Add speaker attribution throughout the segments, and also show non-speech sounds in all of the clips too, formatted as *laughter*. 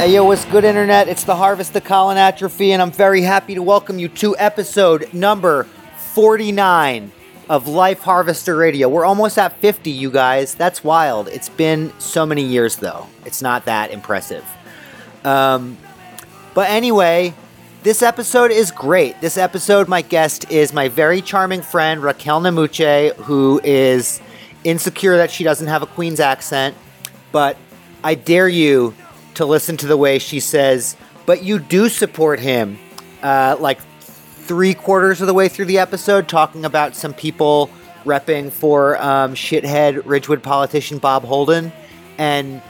Speaker 1: Hey yo, what's good, internet? It's the Harvest of Colin Atrophy, and I'm very happy to welcome you to episode number 49 of Life Harvester Radio. We're almost at 50, you guys. That's wild. It's been so many years, though. It's not that impressive. Um, but anyway, this episode is great. This episode, my guest is my very charming friend Raquel Namuche, who is insecure that she doesn't have a Queens accent, but I dare you to listen to the way she says, but you do support him. Uh, like three quarters of the way through the episode, talking about some people repping for um, shithead Ridgewood politician Bob Holden, and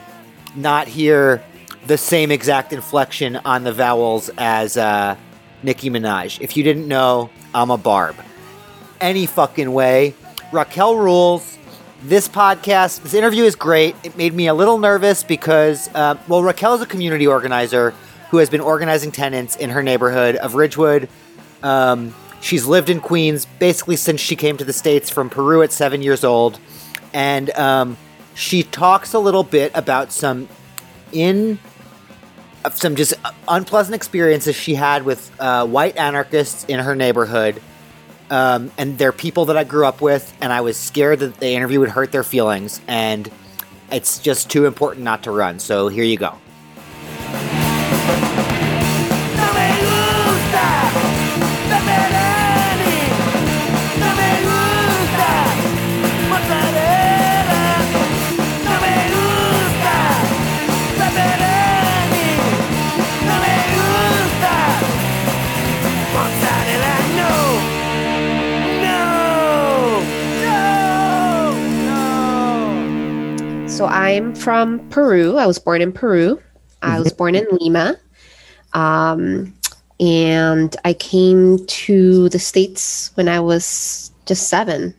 Speaker 1: not hear the same exact inflection on the vowels as uh, Nicki Minaj. If you didn't know, I'm a Barb. Any fucking way. Raquel rules this podcast, this interview is great. It made me a little nervous because, uh, well, Raquel is a community organizer who has been organizing tenants in her neighborhood of Ridgewood. Um, she's lived in Queens basically since she came to the States from Peru at seven years old. And um, she talks a little bit about some in some just unpleasant experiences she had with uh, white anarchists in her neighborhood um, and they're people that I grew up with, and I was scared that the interview would hurt their feelings, and it's just too important not to run. So here you go.
Speaker 2: So I'm from Peru. I was born in Peru. I was born in Lima. Um, and I came to the States when I was just seven.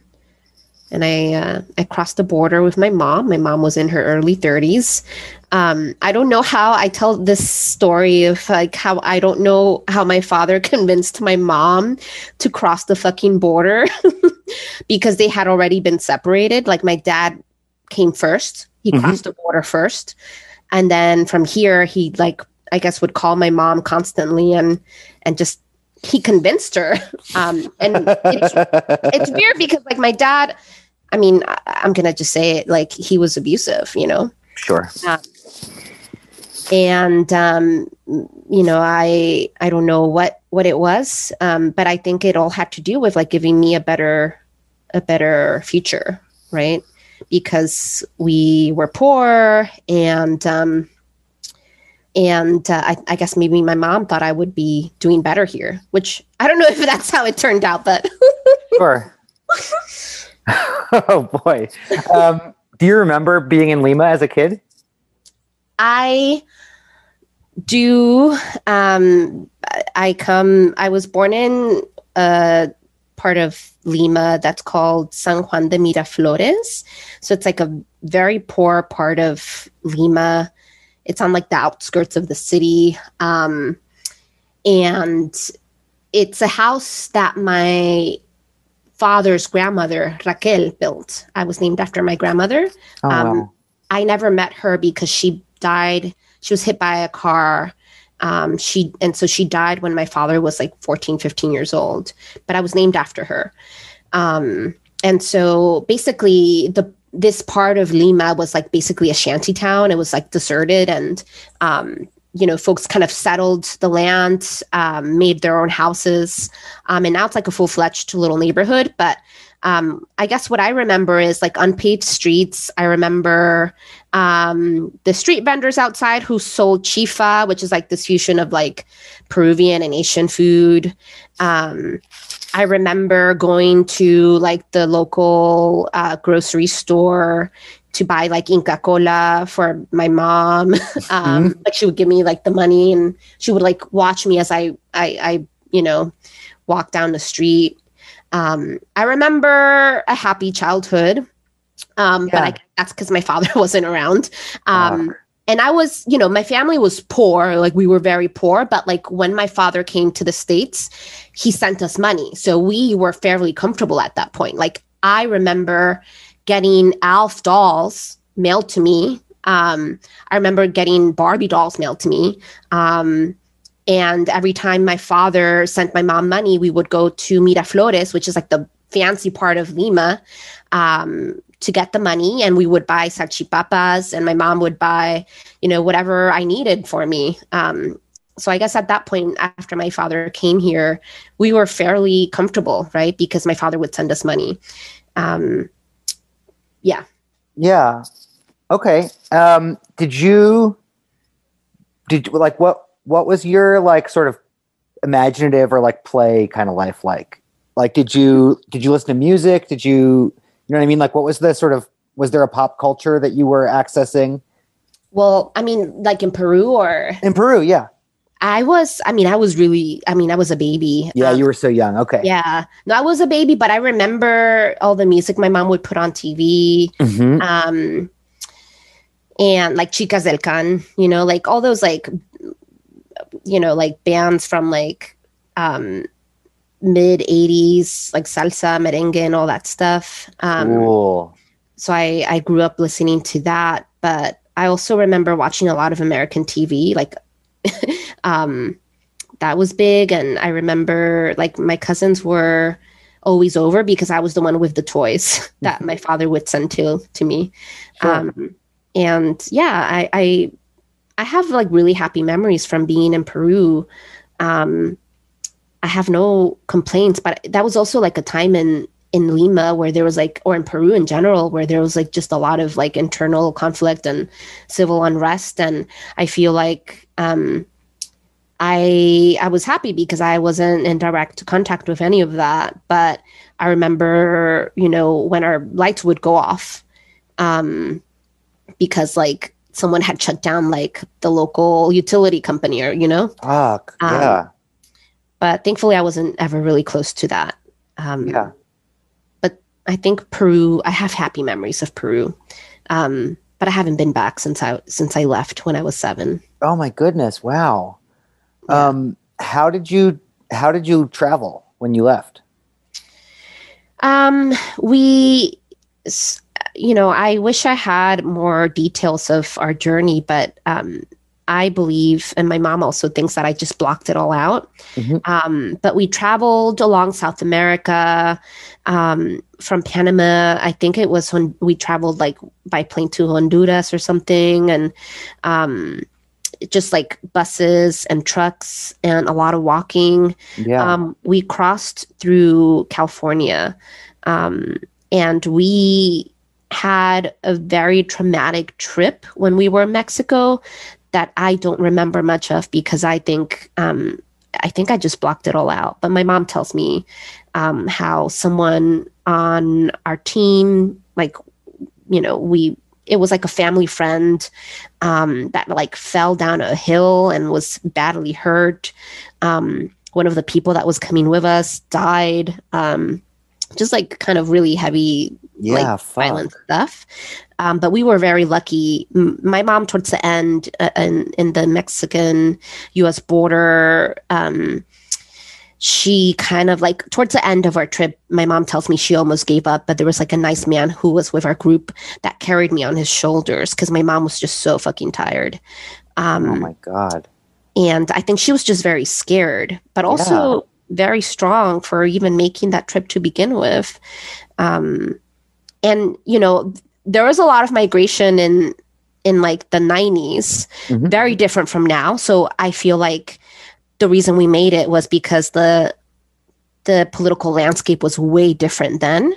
Speaker 2: And I uh, I crossed the border with my mom. My mom was in her early 30s. Um, I don't know how I tell this story of like how I don't know how my father *laughs* convinced my mom to cross the fucking border *laughs* because they had already been separated. Like my dad came first he mm-hmm. crossed the border first. And then from here, he like, I guess would call my mom constantly and, and just, he convinced her. *laughs* Um, and it's, it's *laughs* weird because like my dad, I mean, I, am going to just say it, like he was abusive, you know?
Speaker 1: Sure. Uh,
Speaker 2: and um, you know i i don't know what what it was um, but i think it all had to do with like giving me a better a better future right because we were poor and um, and uh, I, I, guess maybe my mom thought I would be doing better here, which I don't know if that's how it turned out, but *laughs*
Speaker 1: sure. *laughs* oh boy, um, do you remember being in Lima as a kid?
Speaker 2: I do. Um, I come. I was born in uh, part of Lima that's called San Juan de Miraflores. So it's like a very poor part of Lima. It's on like the outskirts of the city. Um, and it's a house that my father's grandmother, Raquel, built. I was named after my grandmother. Oh, um, wow. I never met her because she died. She was hit by a car um, she and so she died when my father was like 14 15 years old but i was named after her um, and so basically the this part of lima was like basically a shanty town it was like deserted and um, you know folks kind of settled the land um, made their own houses um, and now it's like a full-fledged little neighborhood but um, I guess what I remember is like unpaved streets. I remember um, the street vendors outside who sold chifa, which is like this fusion of like Peruvian and Asian food. Um, I remember going to like the local uh, grocery store to buy like Inca Cola for my mom. *laughs* um, mm-hmm. Like she would give me like the money and she would like watch me as I, I, I you know, walk down the street. Um, I remember a happy childhood, um, yeah. but I, that's because my *laughs* father wasn't around. Um, uh. And I was, you know, my family was poor, like we were very poor, but like when my father came to the States, he sent us money. So we were fairly comfortable at that point. Like I remember getting Alf dolls mailed to me Um, I remember getting Barbie dolls mailed to me. Um, and every time my father sent my mom money, we would go to Miraflores, which is like the fancy part of Lima, um, to get the money. And we would buy salchipapas, and my mom would buy, you know, whatever I needed for me. Um, so I guess at that point, after my father came here, we were fairly comfortable, right? Because my father would send us money. Um, yeah.
Speaker 1: Yeah. Okay. Um, did you did like what what was your like sort of imaginative or like play kind of life like? Like did you did you listen to music? Did you know what I mean? Like what was the sort of was there a pop culture that you were accessing?
Speaker 2: Well, I mean, like in Peru or
Speaker 1: In Peru, yeah.
Speaker 2: I was, I mean, I was really, I mean, I was a baby.
Speaker 1: Yeah,
Speaker 2: Um,
Speaker 1: you were so young. Okay.
Speaker 2: Yeah. No, I was a baby, but I remember all the music my mom would put on TV.
Speaker 1: Mhm.
Speaker 2: Um, and like Chicas del Can, you know, like all those like, you know, like bands from like um, mid 80s, like salsa, merengue, and all that stuff. Um,
Speaker 1: cool.
Speaker 2: so I, I grew up listening to that, but I also remember watching a lot of American TV, like *laughs* um, that was big. And I remember like my cousins were always over because I was the one with the toys *laughs* that my father would send to to me.
Speaker 1: Sure.
Speaker 2: Um, and yeah, I, I I have like really happy memories from being in Peru. Um, I have no complaints, but that was also like a time in in Lima where there was like, or in Peru in general, where there was like just a lot of like internal conflict and civil unrest, and I feel like um, I I was happy because I wasn't in direct contact with any of that, but I remember, you know, when our lights would go off, um, because like someone had shut down like the local utility company or you know
Speaker 1: Fuck.
Speaker 2: Um,
Speaker 1: yeah.
Speaker 2: But thankfully i wasn't ever really close to that um
Speaker 1: Yeah.
Speaker 2: but i think peru i have happy memories of peru um but i haven't been back since i since i left when i was seven
Speaker 1: Oh my goodness! Wow.
Speaker 2: Yeah.
Speaker 1: Um, how did you how did you travel when you left?
Speaker 2: Um, we, you know, I wish I had more details of our journey, but um, I believe, and my mom also thinks that I just blocked it all out.
Speaker 1: Mhm.
Speaker 2: Um, but we traveled along South America, um, from Panama. I think it was when we traveled like by plane to Honduras or something, and um, just like buses and trucks and a lot of walking
Speaker 1: Yeah.
Speaker 2: um, we crossed through California, um, and we had a very traumatic trip when we were in Mexico that I don't remember much of because I think um, I think I just blocked it all out. But my mom tells me um, how someone on our team, like you know, we it was like a family friend um, that like fell down a hill and was badly hurt. Um, one of the people that was coming with us died. Um, just like kind of really heavy
Speaker 1: yeah. fuck.
Speaker 2: violent stuff. Um, but we were very lucky. M- my mom, towards the end, uh, in, in the Mexican US border, um, she kind of like towards the end of our trip, my mom tells me she almost gave up, but there was like a nice man who was with our group that carried me on his shoulders because my mom was just so fucking tired. Um,
Speaker 1: Oh my god.
Speaker 2: and I think she was just very scared, but also very strong for even making that trip to begin with. Um, and you know, there was a lot of migration in in like the 90s,
Speaker 1: Mhm.
Speaker 2: very different from now. So I feel like the reason we made it was because the the political landscape was way different then.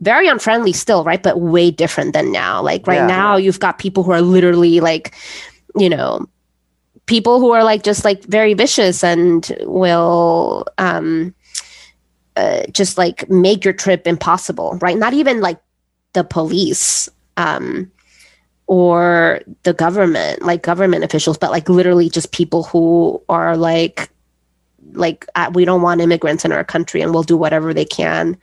Speaker 2: Very unfriendly still, right? But way different than now. Like right
Speaker 1: Yeah.
Speaker 2: now, you've got people who are literally like, you know, people who are like just like very vicious and will um uh, just like make your trip impossible right? Not even like the police um or the government like government officials but like literally just people who are like like uh, we don't want immigrants in our country and we'll do whatever they can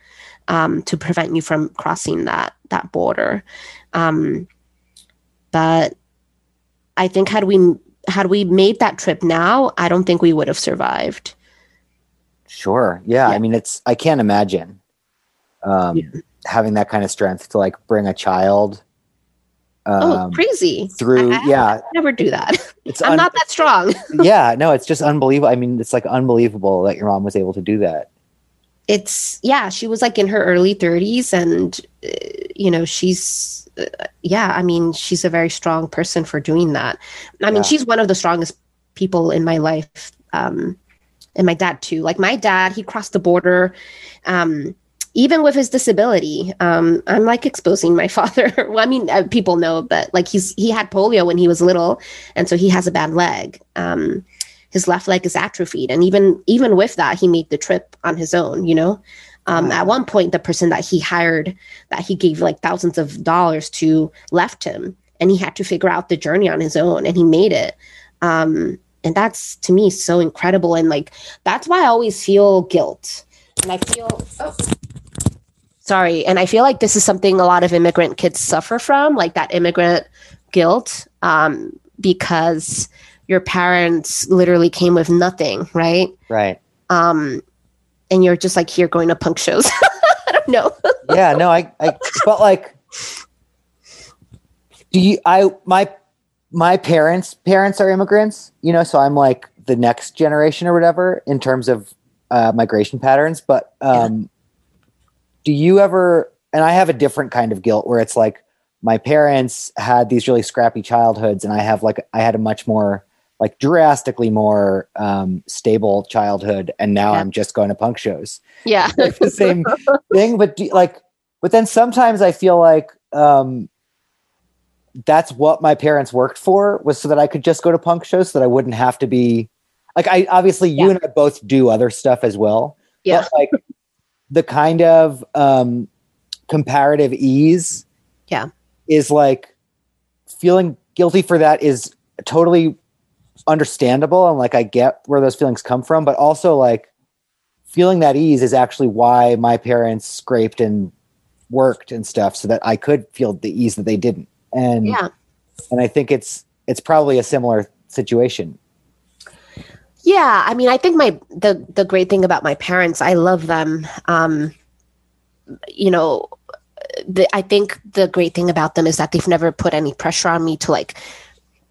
Speaker 2: um, to prevent you from crossing that that border. Um, but i think had we had we made that trip now i don't think we would have survived
Speaker 1: Sure. Yeah, I mean, it's I can't imagine um,
Speaker 2: Yeah.
Speaker 1: having that kind of strength to like bring a child
Speaker 2: oh,
Speaker 1: um,
Speaker 2: crazy!
Speaker 1: through
Speaker 2: I- I-
Speaker 1: yeah
Speaker 2: Never do that.
Speaker 1: it's *laughs*
Speaker 2: I'm
Speaker 1: un-
Speaker 2: not that strong. *laughs*
Speaker 1: yeah no it's just unbelievable i mean it's like unbelievable that your mom was able to do that
Speaker 2: It's yeah, she was like in her early 30s, and uh, you know she's uh, yeah. I mean, she's a very strong person for doing that. I mean, she's one of the strongest people in my life. Um, and my dad too. Like my dad, he crossed the border. Um, even with his disability, um, I'm like exposing my *laughs* father. well, I mean, uh, people know, but like he's he had polio when he was little, and so he has a bad leg. Um, his left leg is atrophied, and even even with that, he made the trip on his own. You know, um,
Speaker 1: Wow.
Speaker 2: at one point, the person that he hired, that he gave like thousands of dollars to, left him, and he had to figure out the journey on his own, and he made it. Um, and that's to me so incredible, and like that's why I always feel guilt, and I feel. Oh, sorry and i feel like this is something a lot of immigrant kids suffer from like that immigrant guilt um, because your parents literally came with nothing right?
Speaker 1: Right.
Speaker 2: Um, and you're just like here going to punk shows. *laughs* I don't know.
Speaker 1: Yeah no i i but like do you i my my parents parents are immigrants you know so i'm like the next generation or whatever in terms of uh, migration patterns but um do you ever and i have a different kind of guilt where it's like my parents had these really scrappy childhoods and i have like i had a much more like drastically more um stable childhood and now
Speaker 2: Yeah.
Speaker 1: i'm just going to punk shows
Speaker 2: yeah *laughs*
Speaker 1: like the same *laughs* thing but do, like but then sometimes i feel like um that's what my parents worked for was so that i could just go to punk shows so that i wouldn't have to be like i obviously you
Speaker 2: Yeah.
Speaker 1: and i both do other stuff as well
Speaker 2: yeah
Speaker 1: but like the kind of um comparative ease
Speaker 2: Yeah.
Speaker 1: is like feeling guilty for that is totally understandable and like i get where those feelings come from but also like feeling that ease is actually why my parents scraped and worked and stuff so that i could feel the ease that they didn't and
Speaker 2: yeah
Speaker 1: and i think it's it's probably a similar situation
Speaker 2: Yeah, I mean, I think my the the great thing about my parents, I love them. Um, you know, the, I think the great thing about them is that they've never put any pressure on me to like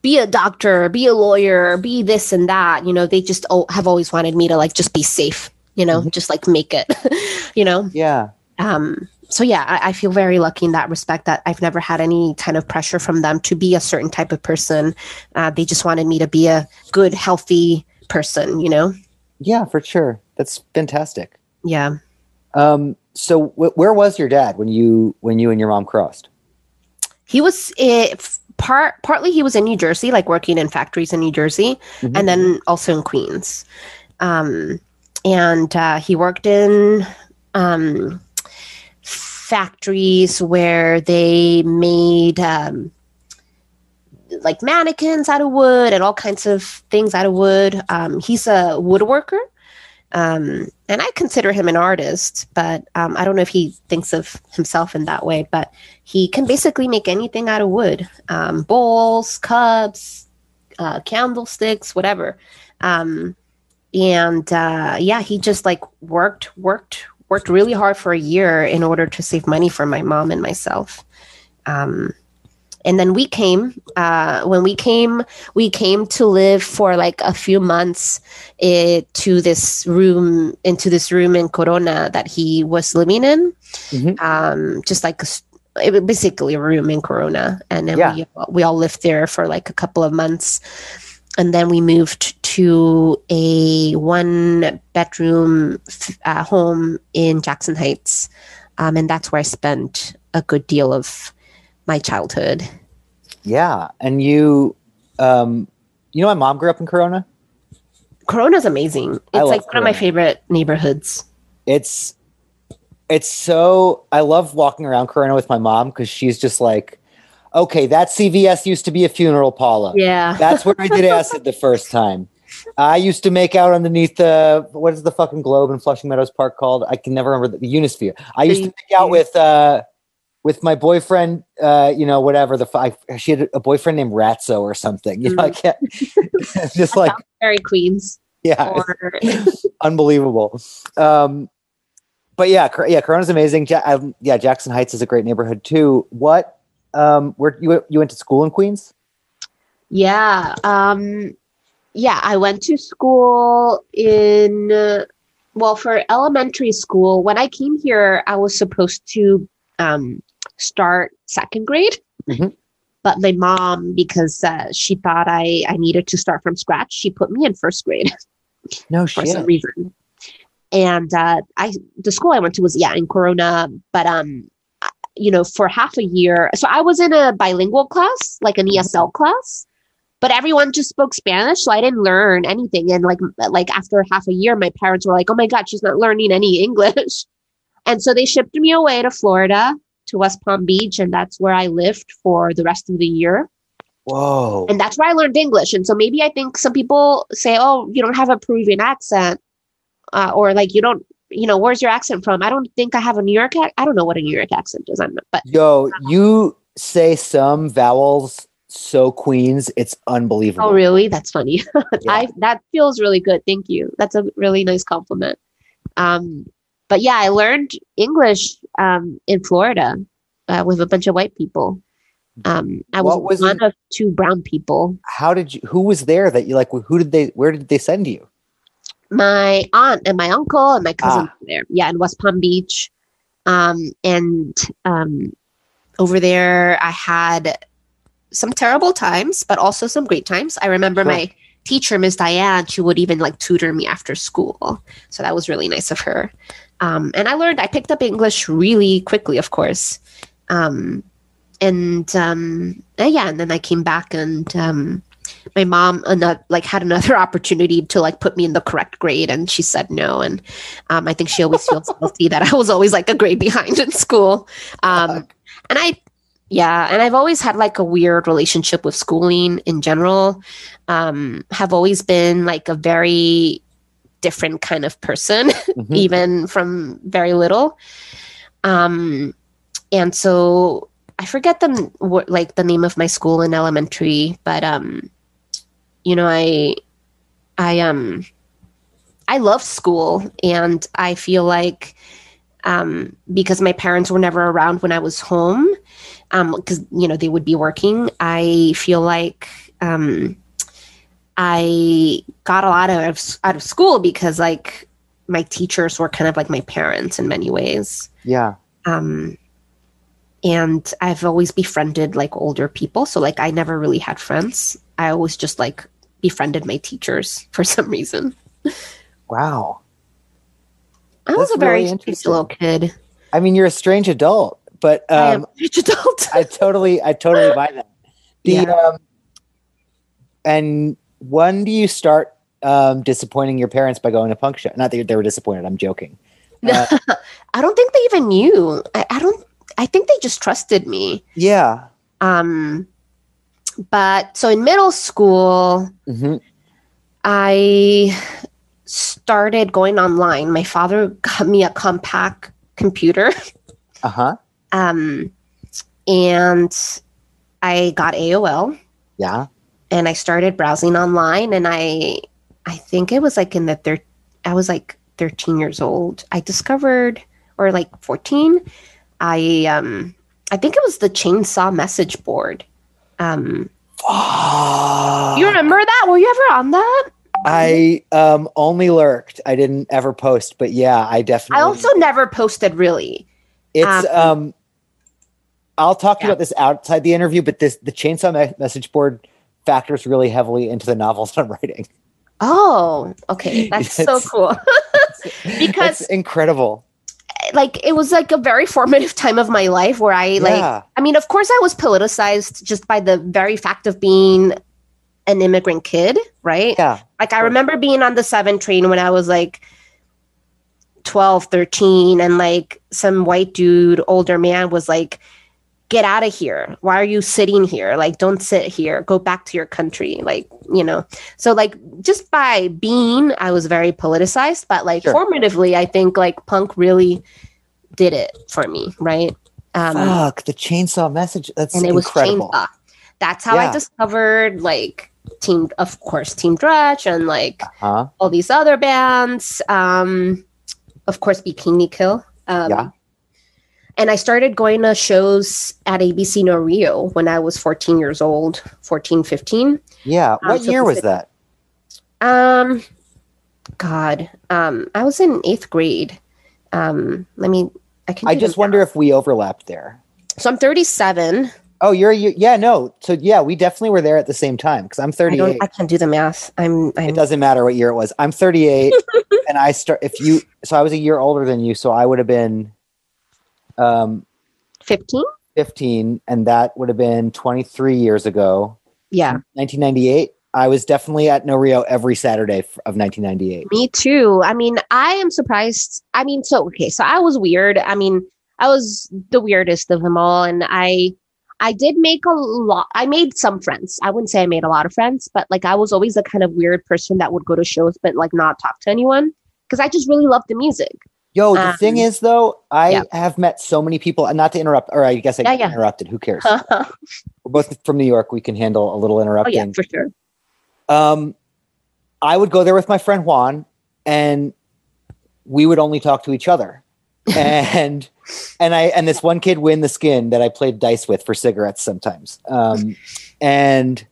Speaker 2: be a doctor, be a lawyer, be this and that. You know, they just oh, have always wanted me to like just be safe. You know,
Speaker 1: Mhm.
Speaker 2: just like make it. *laughs* you know,
Speaker 1: yeah
Speaker 2: um, so yeah, I, I feel very lucky in that respect that I've never had any kind of pressure from them to be a certain type of person. Uh, they just wanted me to be a good, healthy person. You know.
Speaker 1: yeah for sure that's fantastic
Speaker 2: Yeah.
Speaker 1: um so wh- where was your dad when you when you and your mom crossed
Speaker 2: He was uh, f- part partly he was in New Jersey, like working in factories in New Jersey,
Speaker 1: Mhm.
Speaker 2: and then also in Queens. Um, and uh, he worked in um, factories where they made um, like mannequins out of wood and all kinds of things out of wood. Um, he's a woodworker. Um, and I consider him an artist, but um, I don't know if he thinks of himself in that way. But he can basically make anything out of wood um, bowls, cups, uh, candlesticks, whatever. Um, and uh, yeah, he just like worked, worked, worked really hard for a year in order to save money for my mom and myself. And then we came. Uh, when we came, we came to live for like a few months eh, to this room, into this room in Corona that he was living in.
Speaker 1: Mhm.
Speaker 2: Um, just like a it was basically a room in Corona, and then
Speaker 1: Yeah.
Speaker 2: we we all lived there for like a couple of months, and then we moved to a one bedroom f- uh, home in Jackson Heights, um, and that's where I spent a good deal of my childhood.
Speaker 1: Yeah, and you, um, you know, my mom grew up in Corona.
Speaker 2: Corona's amazing. It's like one of my favorite neighborhoods.
Speaker 1: It's, it's so I love walking around Corona with my mom because she's just like, okay, that CVS used to be a funeral parlor.
Speaker 2: Yeah.
Speaker 1: That's where I did acid the first time. I used to make out underneath the what is the fucking globe in Flushing Meadows Park called? I can never remember the, the Unisphere. I used to make out with uh with my boyfriend, uh, you know, whatever the fi- she had a boyfriend named Ratso or something. You know, I can't *laughs* just like
Speaker 2: Fairy Queens.
Speaker 1: yeah,
Speaker 2: Or *laughs*
Speaker 1: unbelievable. Um, but yeah, yeah, Corona's amazing. Ja- um, yeah, Jackson Heights is a great neighborhood too. What um, where you you went to school in Queens?
Speaker 2: Yeah. Um, yeah, I went to school in, uh, well, for elementary school. When I came here, I was supposed to um, start second grade.
Speaker 1: Mhm.
Speaker 2: But my mom, because uh, she thought I, I needed to start from scratch, she put me in first grade *laughs*
Speaker 1: No
Speaker 2: for
Speaker 1: shit.
Speaker 2: some reason. And uh, I, the school I went to was yeah in Corona, but um, you know, for half a year, so I was in a bilingual class, like an ESL class, but everyone just spoke Spanish, so I didn't learn anything. And like, like after half a year, my parents were like, "Oh my god, she's not learning any *laughs* English," and so they shipped me away to Florida to West Palm Beach, and that's where I lived for the rest of the year
Speaker 1: Whoa.
Speaker 2: and that's where I learned English. And so maybe I think some people say, "Oh, you don't have a Peruvian accent," uh, or like you don't, you know, where's your accent from? I don't think I have a New York. Ac- I don't know what a New York accent is. I'm not, but
Speaker 1: Yo, you say some vowels so Queens, it's unbelievable.
Speaker 2: oh, really? That's funny. *laughs*
Speaker 1: Yeah.
Speaker 2: I that feels really good. Thank you. That's a really nice compliment. Um, but yeah, I learned English um, in Florida uh, with a bunch of white people. Um, I was,
Speaker 1: was
Speaker 2: one
Speaker 1: it-
Speaker 2: of two brown people.
Speaker 1: How did you? Who was there that you like? Who did they? Where did they send you?
Speaker 2: my aunt and my uncle and my cousin
Speaker 1: Ah.
Speaker 2: were there. Yeah, in West Palm Beach. Um, and um, over there, I had some terrible times, but also some great times. I remember
Speaker 1: Sure.
Speaker 2: my teacher, Miss Diane, she would even like tutor me after school. So that was really nice of her. Um, and I learned, I picked up English really quickly, of course. Um, and um, uh, yeah, and then I came back and um, my mom ano- like had another *laughs* opportunity to like put me in the correct grade and she said no and um, i think she always feels guilty that i was always like a grade behind in school um, and i yeah and i've always had like a weird relationship with schooling in general um, have always been like a very different kind of person *laughs*
Speaker 1: Mhm.
Speaker 2: even from very little. Um, and so I forget the what like the name of my school in elementary, but um, you know, I I um I love school, and I feel like um, because my parents were never around when I was home, because you know they would be working. I feel like um, I got a lot out of out of school because like my teachers were kind of like my parents in many ways.
Speaker 1: Yeah.
Speaker 2: Um, and I've always befriended like older people, so like I never really had friends. I always just like befriended my teachers *laughs* for some reason.
Speaker 1: Wow.
Speaker 2: I was
Speaker 1: That's
Speaker 2: a very
Speaker 1: really interesting.
Speaker 2: little kid.
Speaker 1: I mean, you're a strange adult, but
Speaker 2: I
Speaker 1: um,
Speaker 2: rich adult.
Speaker 1: I totally, I totally buy that. The,
Speaker 2: Yeah.
Speaker 1: um, and when do you start um, disappointing your parents by going to punk show? Not that they were disappointed. I'm joking. *laughs* Uh,
Speaker 2: I don't think they even knew. I, I don't. I think they just trusted me.
Speaker 1: yeah.
Speaker 2: Um, but so in middle school,
Speaker 1: hmm
Speaker 2: I started going online. My father got me a Compaq computer, *laughs*
Speaker 1: Uh huh.
Speaker 2: Um, and I got AOL,
Speaker 1: Yeah.
Speaker 2: and I started browsing online. And I, I think it was like in the third. I was like 13 years old. I discovered, or like 14. I um, I think it was the chainsaw message board. Um, you remember that? Were you ever on that?
Speaker 1: I um only lurked. I didn't ever post, but yeah, I definitely.
Speaker 2: I also never posted really.
Speaker 1: It's um. I'll talk
Speaker 2: Yeah.
Speaker 1: about this outside the interview, but this the chainsaw me- message board factors really heavily into the novels I'm writing.
Speaker 2: Oh, okay. *laughs* That's so cool. *laughs* Because-
Speaker 1: it's incredible.
Speaker 2: like it was like a very formative time of my life where I like
Speaker 1: yeah,
Speaker 2: I mean, of course I was politicized just by the very fact of being an immigrant kid, right?
Speaker 1: yeah,
Speaker 2: Like I remember being on the 7 train when I was like 12, 13 and like some white dude, older man was like get out of here. Why are you sitting here? Like don't sit here. Go back to your country. Like, you know. So like just by being I was very politicized, but like
Speaker 1: Sure.
Speaker 2: formatively I think like punk really did it for me, right? Um
Speaker 1: fuck the chainsaw message. That's
Speaker 2: and it was
Speaker 1: incredible.
Speaker 2: chainsaw. That's how I discovered like team of course Team Dresch and like
Speaker 1: Huh?
Speaker 2: all these other bands. Um, of course, Bikini Kill. Um,
Speaker 1: Yeah.
Speaker 2: And I started going to shows at ABC No Rio when I was 14 years old, 14, 15.
Speaker 1: Yeah.
Speaker 2: Um,
Speaker 1: What
Speaker 2: so
Speaker 1: year was that?
Speaker 2: Um, God, um, I was in eighth grade. Um, let me. I can.
Speaker 1: I just wonder if we overlapped there.
Speaker 2: So I'm 37.
Speaker 1: Oh, you're you, yeah, no. So yeah, we definitely were there at the same time because I'm
Speaker 2: I
Speaker 1: 38.
Speaker 2: don't. I can't do the math. I'm. I'm.
Speaker 1: it doesn't matter what year it was. I'm 38 *laughs* and I start if you so I was a year older than you, so I would have been um
Speaker 2: 15.
Speaker 1: 15 and that would have been 23 years ago.
Speaker 2: Yeah,
Speaker 1: 1998. I was definitely at No Rio every Saturday of 1998.
Speaker 2: me too. I mean, I am surprised. I mean, so okay, so I was weird. I mean, I was the weirdest of them all, and I. I did make a lot. I made some friends. I wouldn't say I made a lot of friends, but like I was always the kind of weird person that would go to shows but like not talk to anyone because I just really loved the music.
Speaker 1: Yo, the
Speaker 2: Um,
Speaker 1: thing is though, I
Speaker 2: yeah.
Speaker 1: have met so many people and not to interrupt or I guess I
Speaker 2: Yeah, yeah.
Speaker 1: interrupted. Who cares? *laughs*
Speaker 2: oh
Speaker 1: We're both from New York. We can handle a little interrupting.
Speaker 2: yeah, for sure.
Speaker 1: Um, I would go there with my friend Juan, and we would only talk to each other. *laughs* and and I and this one kid win the skin that I played dice with for cigarettes sometimes. Um, and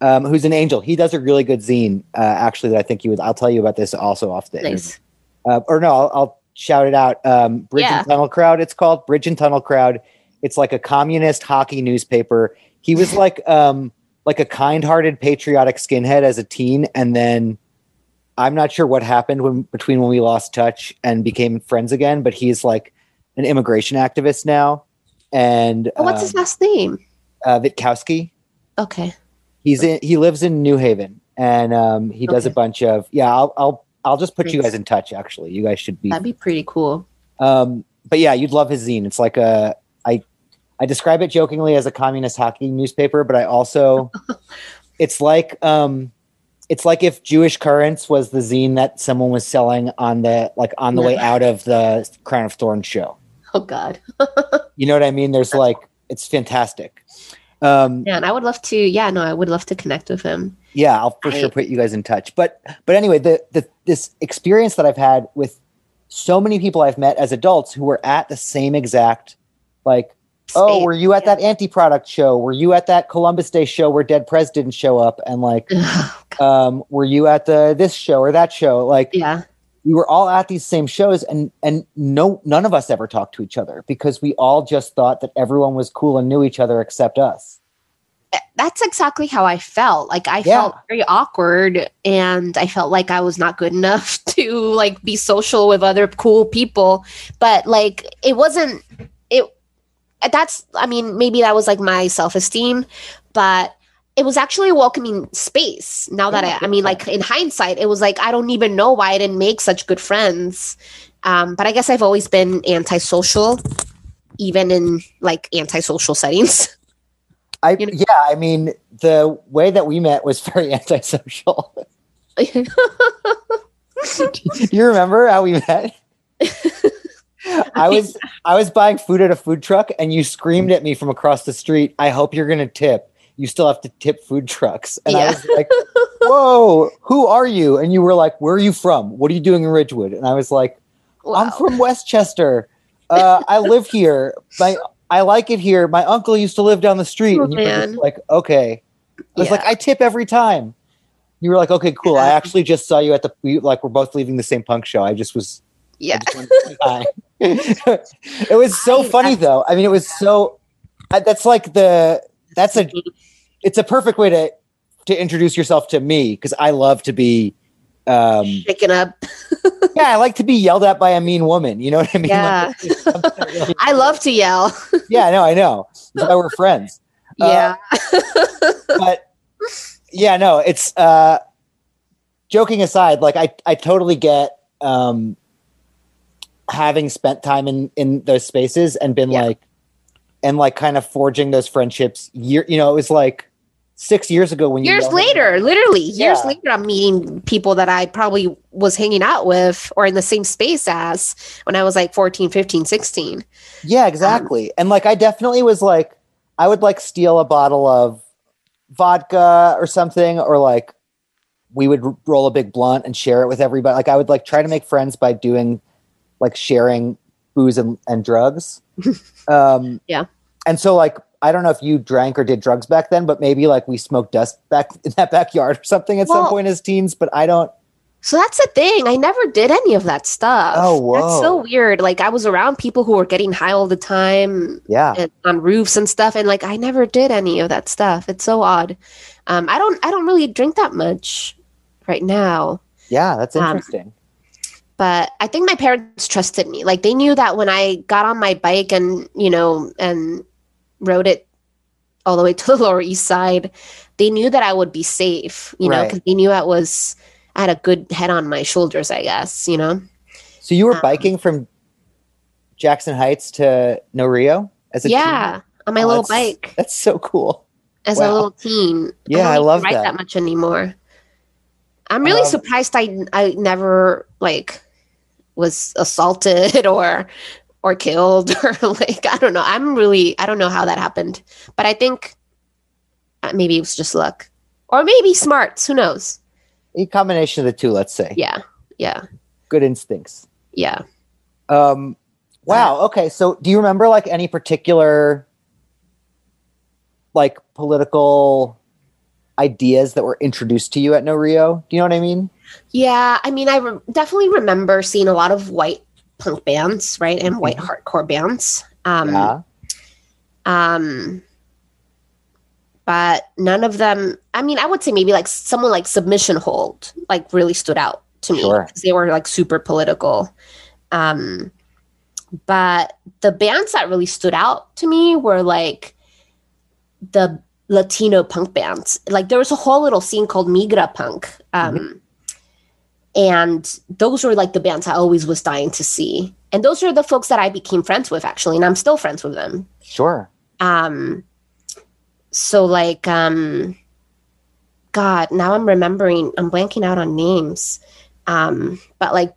Speaker 1: um, who's an angel? He does a really good zine, uh, actually. That I think you would. I'll tell you about this also off the.
Speaker 2: Nice.
Speaker 1: Uh, or no, I'll, I'll shout it out. Um, Bridge
Speaker 2: Yeah.
Speaker 1: and Tunnel Crowd. It's called Bridge and Tunnel Crowd. It's like a communist hockey newspaper. He was *laughs* like um, like a kind-hearted, patriotic skinhead as a teen, and then I'm not sure what happened when between when we lost touch and became friends again. But he's like an immigration activist now, and
Speaker 2: Oh, what's his
Speaker 1: um,
Speaker 2: last name?
Speaker 1: uh, Witkowski.
Speaker 2: Okay.
Speaker 1: He's in. He lives in New Haven, and um, he does a bunch of. Yeah, I'll I'll I'll just put you guys in touch. Actually, you guys should be
Speaker 2: That'd be pretty cool.
Speaker 1: um, but yeah, you'd love his zine. It's like a I I describe it jokingly as a communist hockey newspaper, but I also *laughs* it's like um it's like if Jewish Currents was the zine that someone was selling on the like on the way out of the Crown of Thorns show.
Speaker 2: Oh God. *laughs*
Speaker 1: You know what I mean? There's like it's fantastic. Um
Speaker 2: yeah, and I would love to. Yeah, no, I would love to connect with him.
Speaker 1: Yeah, I'll for sure put you guys in touch. But but anyway, the the this experience that I've had with so many people I've met as adults who were at the same exact like oh were you at that anti-product show? Were you at that columbus day show where dead prez didn't show up? And like um were you at the this show or that show? Like
Speaker 2: yeah.
Speaker 1: we were all at these same shows and and no none of us ever talked to each other because we all just thought that everyone was cool and knew each other except us
Speaker 2: That's exactly how I felt. Like I
Speaker 1: Yeah.
Speaker 2: felt very awkward and I felt like I was not good *laughs* enough to like be social with other cool people. But like it wasn't it that's I mean, maybe that was like my self-esteem, but it was actually a welcoming space. Now that I I mean like in hindsight, it was like I don't even know why I didn't make such good friends. Um, but I guess I've always been antisocial, even in like antisocial *laughs* settings.
Speaker 1: I
Speaker 2: You know-
Speaker 1: yeah i mean the way that we met was *laughs* very antisocial Do *laughs* you remember how we met? I was I was buying food at a food truck and you screamed at me from across the street, I hope you're gonna tip. You still have to tip food trucks. And I was like, Whoa, who are you? And you were like, Where are you from? What are you doing in Ridgewood? And I was like, I'm from Westchester. Uh, I live here. My I like it here. My uncle used to live down the street.
Speaker 2: Oh,
Speaker 1: and you were just like, okay. I was
Speaker 2: Yeah.
Speaker 1: like, I tip every time. You were like, okay, cool. I actually just saw you at the we, like we're both leaving the same punk show. I just was
Speaker 2: yeah.
Speaker 1: Just wanted to say hi. *laughs* it was so
Speaker 2: I-
Speaker 1: funny
Speaker 2: I-
Speaker 1: though. I mean, it was so. I- That's like the. That's a. It's a perfect way to to introduce yourself to me because I love to be. Um,
Speaker 2: Picking up. *laughs*
Speaker 1: yeah, I like to be yelled at by a mean woman. You know what I mean?
Speaker 2: Yeah.
Speaker 1: Like, it's something that really- *laughs*
Speaker 2: I love to yell.
Speaker 1: yeah, no, I know. That's why we're friends. Uh, *laughs*
Speaker 2: Yeah.
Speaker 1: but yeah, no, it's uh joking aside, like I I totally get um having spent time in in those spaces and been
Speaker 2: Yeah.
Speaker 1: like and like kind of forging those friendships year you know, it was like 6 years ago when
Speaker 2: years
Speaker 1: yelled at me.
Speaker 2: later, literally years
Speaker 1: Yeah.
Speaker 2: later, I'm meeting people that I probably was hanging out with or in the same space as when I was like 14, 15, 16.
Speaker 1: Yeah, exactly. and like I definitely was like I would like steal a bottle of vodka or something or like we would roll a big blunt and share it with everybody. Like I would like try to make friends by doing like sharing booze and, and drugs. *laughs* Um,
Speaker 2: Yeah.
Speaker 1: And so, like, I don't know if you drank or did drugs back then, but maybe like we smoked dust back *laughs* in that backyard or something at some point as teens. But I don't.
Speaker 2: So that's the thing. I never did any of that stuff.
Speaker 1: Oh,
Speaker 2: That's so weird. Like I was around people who were getting high all the time
Speaker 1: Yeah.
Speaker 2: and on roofs and stuff, and like I never did any of that stuff. It's so odd. Um, I don't. I don't really drink that much right now.
Speaker 1: Yeah. That's
Speaker 2: Um,
Speaker 1: interesting.
Speaker 2: but I think my parents trusted me. Like they knew that when I got on my bike and you know and rode it all the way to the *laughs* Lower East Side, they knew that I would be safe. You know, because they knew I was I had a good head on my shoulders. I guess you know.
Speaker 1: so you were
Speaker 2: um,
Speaker 1: biking from Jackson Heights to No Rio as a
Speaker 2: Yeah,
Speaker 1: teen?
Speaker 2: on my
Speaker 1: Oh,
Speaker 2: little
Speaker 1: that's-
Speaker 2: bike
Speaker 1: That's so cool.
Speaker 2: as
Speaker 1: wow.
Speaker 2: a little teen.
Speaker 1: Yeah, I
Speaker 2: even
Speaker 1: love
Speaker 2: ride
Speaker 1: that.
Speaker 2: that much anymore. I'm really
Speaker 1: Um,
Speaker 2: surprised I I never like was assaulted *laughs* or or killed *laughs* or like I don't know. I'm really I don't know how that happened, but I think uh, maybe it was just luck or maybe smarts. Who knows?
Speaker 1: A combination of the two, let's say.
Speaker 2: Yeah, yeah,
Speaker 1: Good instincts.
Speaker 2: yeah.
Speaker 1: Um, wow. Okay. So, do you remember like any particular like political ideas that were introduced to you at No Rio? Do you know what I mean?
Speaker 2: Yeah, I mean, I re- definitely remember seeing a lot of white punk bands, right, and white hardcore bands. Um,
Speaker 1: yeah.
Speaker 2: um, but none of them. I mean, I would say maybe like someone like Submission Hold, like really stood out to me
Speaker 1: Sure.
Speaker 2: they were like super political. Um, but the bands that really stood out to me were like the Latino punk bands. Like there was a whole little scene called Migra Punk. Um, And those were like the bands I always was dying to see. And those are the folks that I became friends with actually, and I'm still friends with them.
Speaker 1: Sure.
Speaker 2: Um, so like, um, God, now I'm remembering, I'm blanking out on names. Um, but like,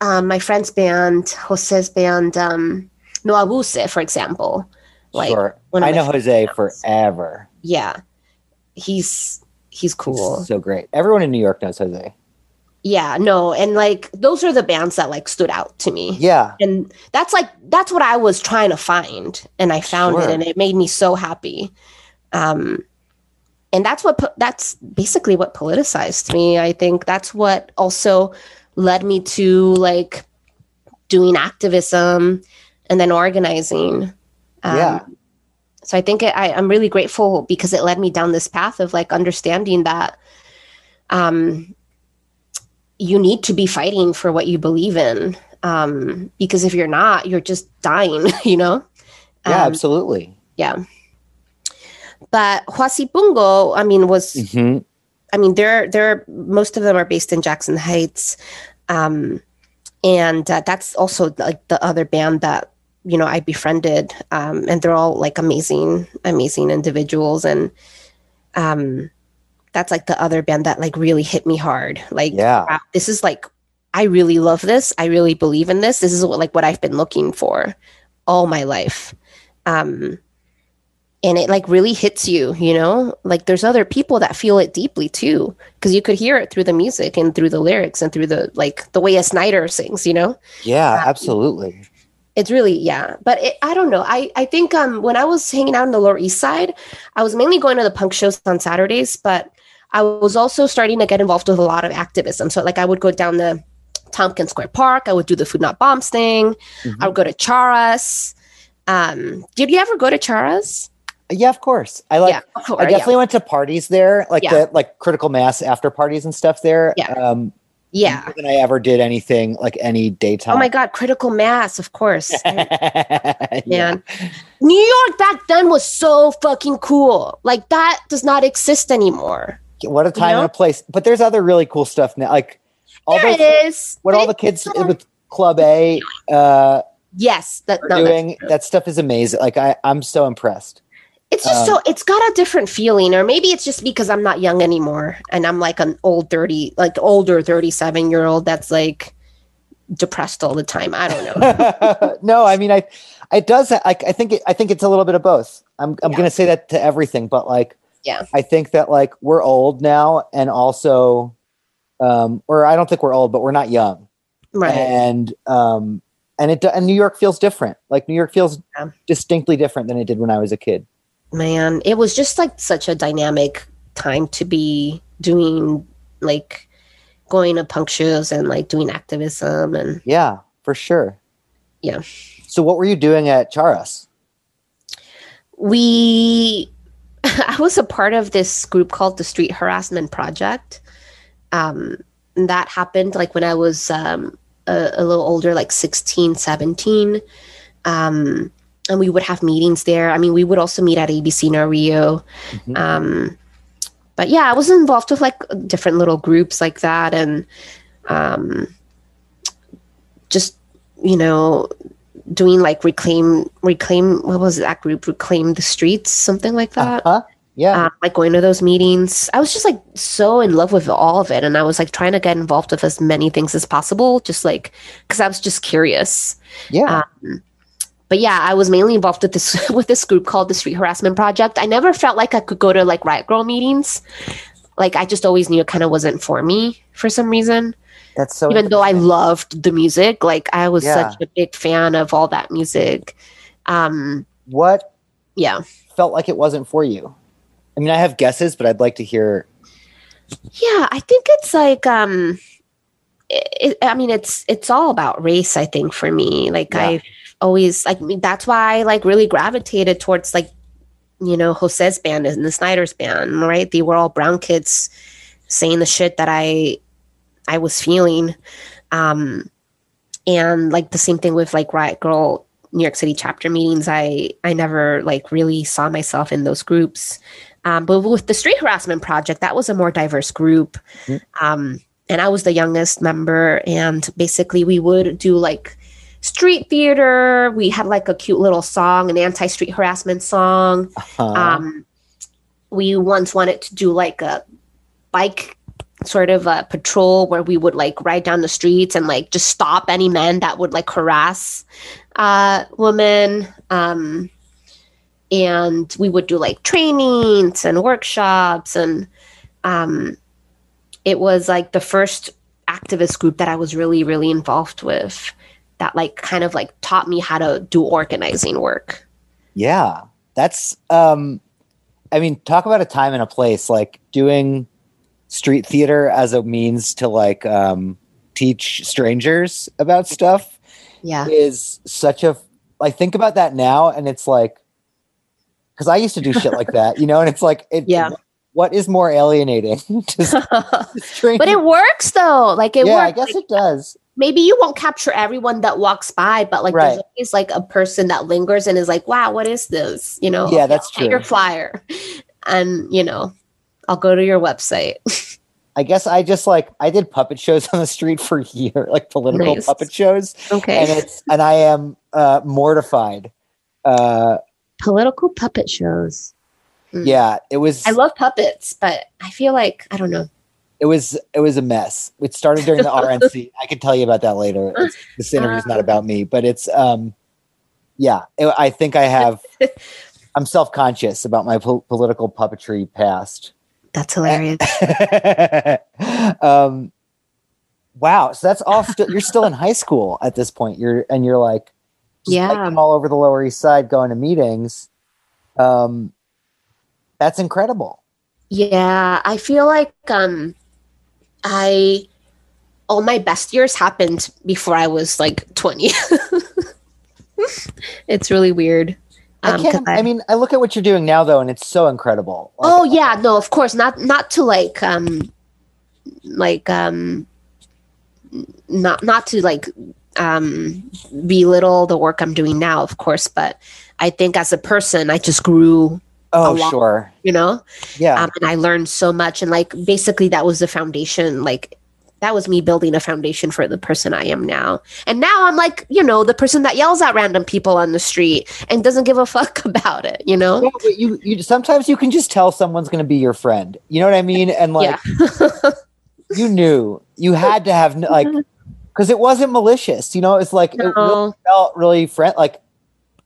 Speaker 2: um, my friend's band, Jose's band, um, No Abuse, for example. Like,
Speaker 1: sure. I know Jose
Speaker 2: bands.
Speaker 1: forever.
Speaker 2: Yeah, he's he's cool.
Speaker 1: So great. Everyone in New York knows Jose.
Speaker 2: Yeah, no, and like those are the bands that like stood out to me.
Speaker 1: Yeah.
Speaker 2: and that's like that's what i was trying to find and i found
Speaker 1: Sure.
Speaker 2: it and it made me so happy um and that's what po- that's basically what politicized me i think that's what also led me to like doing activism and then organizing um,
Speaker 1: Yeah.
Speaker 2: so i think it, I, i'm really grateful because it led me down this path of like understanding that um you need to be fighting for what you believe in um, because if you're not, you're just dying, *laughs* you know?
Speaker 1: Yeah,
Speaker 2: Um,
Speaker 1: absolutely.
Speaker 2: yeah. But Huasipungo, I mean, was
Speaker 1: hmm
Speaker 2: I mean, they're they're most of them are based in Jackson Heights, um, and uh, that's also like the other band that you know I befriended, um, and they're all like amazing, amazing individuals, and um, that's like the other band that like really hit me hard. Like,
Speaker 1: Yeah.
Speaker 2: wow, this is like I really love this. I really believe in this. This is what like what I've been looking for all my life. Um, and it like really hits you you know like there's other people that feel it deeply too because you could hear it through the music and through the lyrics and through the like the way a snyder sings you know
Speaker 1: Yeah,
Speaker 2: Um,
Speaker 1: absolutely.
Speaker 2: it's really yeah but it, i don't know i i think um when i was hanging out in the lower east side i was mainly going to the punk shows on saturdays but i was also starting to get involved with a lot of activism so like i would go down to tompkins square park i would do the food not bombs thing
Speaker 1: Mhm.
Speaker 2: i would go to charas um did you ever go to charas
Speaker 1: Yeah, of course. I like
Speaker 2: yeah course,
Speaker 1: I
Speaker 2: yeah.
Speaker 1: definitely went to parties there, like
Speaker 2: Yeah.
Speaker 1: the like critical mass after parties and stuff there.
Speaker 2: Yeah.
Speaker 1: Um,
Speaker 2: yeah
Speaker 1: than I ever did anything like any daytime.
Speaker 2: Oh my god, critical mass, of course. *laughs*
Speaker 1: yeah.
Speaker 2: Man. New York back then was so fucking cool. Like that does not exist anymore.
Speaker 1: What a time
Speaker 2: know?
Speaker 1: and a place. But there's other really cool stuff now. Like all
Speaker 2: there
Speaker 1: those,
Speaker 2: it is.
Speaker 1: what all the kids with Club A uh,
Speaker 2: Yes, that
Speaker 1: are
Speaker 2: no, that's
Speaker 1: doing, that stuff is amazing. Like I, I'm so impressed.
Speaker 2: It's just
Speaker 1: um,
Speaker 2: so it's got a different feeling, or maybe it's just because I'm not young anymore and I'm like an old thirty, like older thirty seven year old that's like depressed all the time. I don't know. *laughs*
Speaker 1: no, I mean, I, it does. I, I think, it, I think it's a little bit of both. I'm, I'm
Speaker 2: Yeah.
Speaker 1: going to say that to everything, but like,
Speaker 2: Yeah.
Speaker 1: I think that like we're old now, and also, um, or I don't think we're old, but we're not young,
Speaker 2: right.
Speaker 1: and um, and it and New York feels different. Like New York feels
Speaker 2: Yeah.
Speaker 1: distinctly different than it did when I was a kid.
Speaker 2: Man, it was just like such a dynamic time to be doing like going to punk shows and like doing activism and
Speaker 1: Yeah, for sure.
Speaker 2: Yeah.
Speaker 1: So what were you doing at Charas?
Speaker 2: we *laughs* i was a part of this group called the street harassment project. Um and that happened like when i was um a, a little older like 16 17 um and we would have meetings there. I mean we would also meet at abc no rio.
Speaker 1: Mhm.
Speaker 2: um but yeah i was involved with like different little groups like that. And um just you know doing like reclaim reclaim what was that group? Reclaim the streets something like that?
Speaker 1: Uh-huh. Yeah.
Speaker 2: um, like going to those meetings. I was just like so in love with all of it and i was like trying to get involved with as many things as possible just like because i was just curious.
Speaker 1: Yeah.
Speaker 2: um, but yeah i was mainly involved with this *laughs* with this group called the street harassment project. I never felt like i could go to like riot grrrl meetings. Like i just always knew it kind of wasn't for me for some reason
Speaker 1: That's so
Speaker 2: even though I loved the music, like I was
Speaker 1: Yeah.
Speaker 2: such a big fan of all that music. Um,
Speaker 1: what
Speaker 2: yeah,
Speaker 1: felt like it wasn't for you? I mean, I have guesses, but I'd like to hear
Speaker 2: yeah, I think it's like, um, it, it, I mean, it's it's all about race. I think for me, like
Speaker 1: Yeah.
Speaker 2: I've always like I mean, that's why I like really gravitated towards like you know Jose's band and the Snyder's band, right? They were all brown kids saying the shit that I I was feeling. Um, and like the same thing with like Riot Grrrl New York City chapter meetings. I I never like really saw myself in those groups. Um, but with the street harassment project, that was a more diverse group.
Speaker 1: Mhm.
Speaker 2: Um, and I was the youngest member, and basically we would do like street theater. We had like a cute little song, an anti-street harassment song.
Speaker 1: uh,
Speaker 2: Um, we once wanted to do like a bike sort of a patrol where we would like ride down the streets and like just stop any men that would like harass uh, women. Um, and we would do like trainings and workshops and um, it was like the first activist group that I was really, really involved with that like kind of like taught me how to do organizing work.
Speaker 1: yeah. That's um I mean, talk about a time and a place like doing street theater as a means to like um teach strangers about stuff
Speaker 2: Yeah.
Speaker 1: is such a like think about that now and it's like because I used to do shit like that, you know, and it's like it
Speaker 2: Yeah.
Speaker 1: what is more alienating *laughs* to *laughs*
Speaker 2: but it works though. Like it
Speaker 1: yeah, I
Speaker 2: works.
Speaker 1: guess
Speaker 2: Like,
Speaker 1: it does.
Speaker 2: maybe you won't capture everyone that walks by, but like
Speaker 1: Right.
Speaker 2: there's always like a person that lingers and is like, "Wow, what is this?" You know?
Speaker 1: Yeah, that's
Speaker 2: I'll Your flyer, *laughs* and you know, I'll go to your website. *laughs*
Speaker 1: I guess I just like I did puppet shows *laughs* on the street for a year, like political
Speaker 2: Nice.
Speaker 1: puppet shows, and
Speaker 2: Okay.
Speaker 1: it's and I am uh, mortified. Uh,
Speaker 2: Political puppet shows. Mm.
Speaker 1: yeah, it was.
Speaker 2: I love puppets, but I feel like I don't know.
Speaker 1: it was it was a mess. It started during the *laughs* RNC. I can tell you about that later. It's, this interview's not about me, but it's um, yeah. it- I think I have. I'm self conscious about my po- political puppetry past.
Speaker 2: That's hilarious. *laughs*
Speaker 1: um, wow. So that's all. Still, you're still in high school at this point. You're and you're like,
Speaker 2: Yeah.
Speaker 1: biking all over the Lower East Side, going to meetings. Um, that's incredible.
Speaker 2: Yeah, I feel like um I all my best years happened before I was like 20. *laughs* it's really weird.
Speaker 1: I
Speaker 2: Um, 'cause
Speaker 1: can't. I, mean, I look at what you're doing now, though, and it's so incredible. Like,
Speaker 2: oh yeah, no, of course not not to like um like um not not to like um belittle the work I'm doing now, of course, but I think as a person I just grew,
Speaker 1: Oh,
Speaker 2: lot.
Speaker 1: sure.
Speaker 2: you know?
Speaker 1: Yeah.
Speaker 2: um, and I learned so much. And like basically, that was the foundation. Like that was me building a foundation for the person I am now. And now I'm like, you know, the person that yells at random people on the street and doesn't give a *laughs* fuck about it. You know?
Speaker 1: Yeah, but you, you sometimes you can just tell someone's going to be your friend. You know what I mean? And like
Speaker 2: yeah. *laughs*
Speaker 1: you knew you had to have like mm-hmm. because it wasn't malicious. You know, it's like it really felt really friend like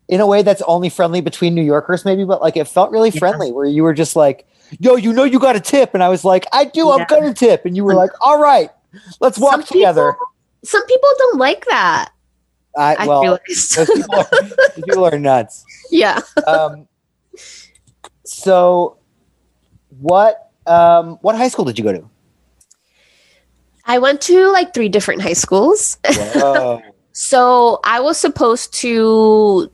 Speaker 1: in a way that's only friendly between New Yorkers, maybe, but like it felt really
Speaker 2: Yeah.
Speaker 1: friendly where you were just like, "Yo, you know, you got a tip," and I was like, "I do. I'm gonna tip," and you were mm. like, "All right, let's walk
Speaker 2: Some
Speaker 1: together."
Speaker 2: People, some people don't like that.
Speaker 1: I,
Speaker 2: I
Speaker 1: well,
Speaker 2: realized.
Speaker 1: those people, are, those people are nuts. *laughs*
Speaker 2: yeah.
Speaker 1: Um, so, what um, what high school did you go to?
Speaker 2: I went to like three different high schools. *laughs* So I was supposed to.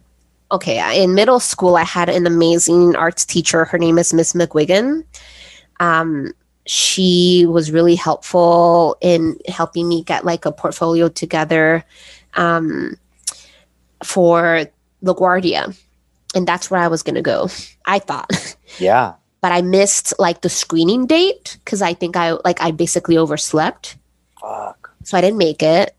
Speaker 2: Okay, in middle school, I had an amazing arts teacher. Her name is Miss McGuigan. Um, she was really helpful in helping me get like a portfolio together um, for LaGuardia, and that's where I was going to go. I thought, *laughs*
Speaker 1: yeah.
Speaker 2: but I missed like the screening date because I think I like I basically overslept
Speaker 1: Fuck.
Speaker 2: so I didn't make it.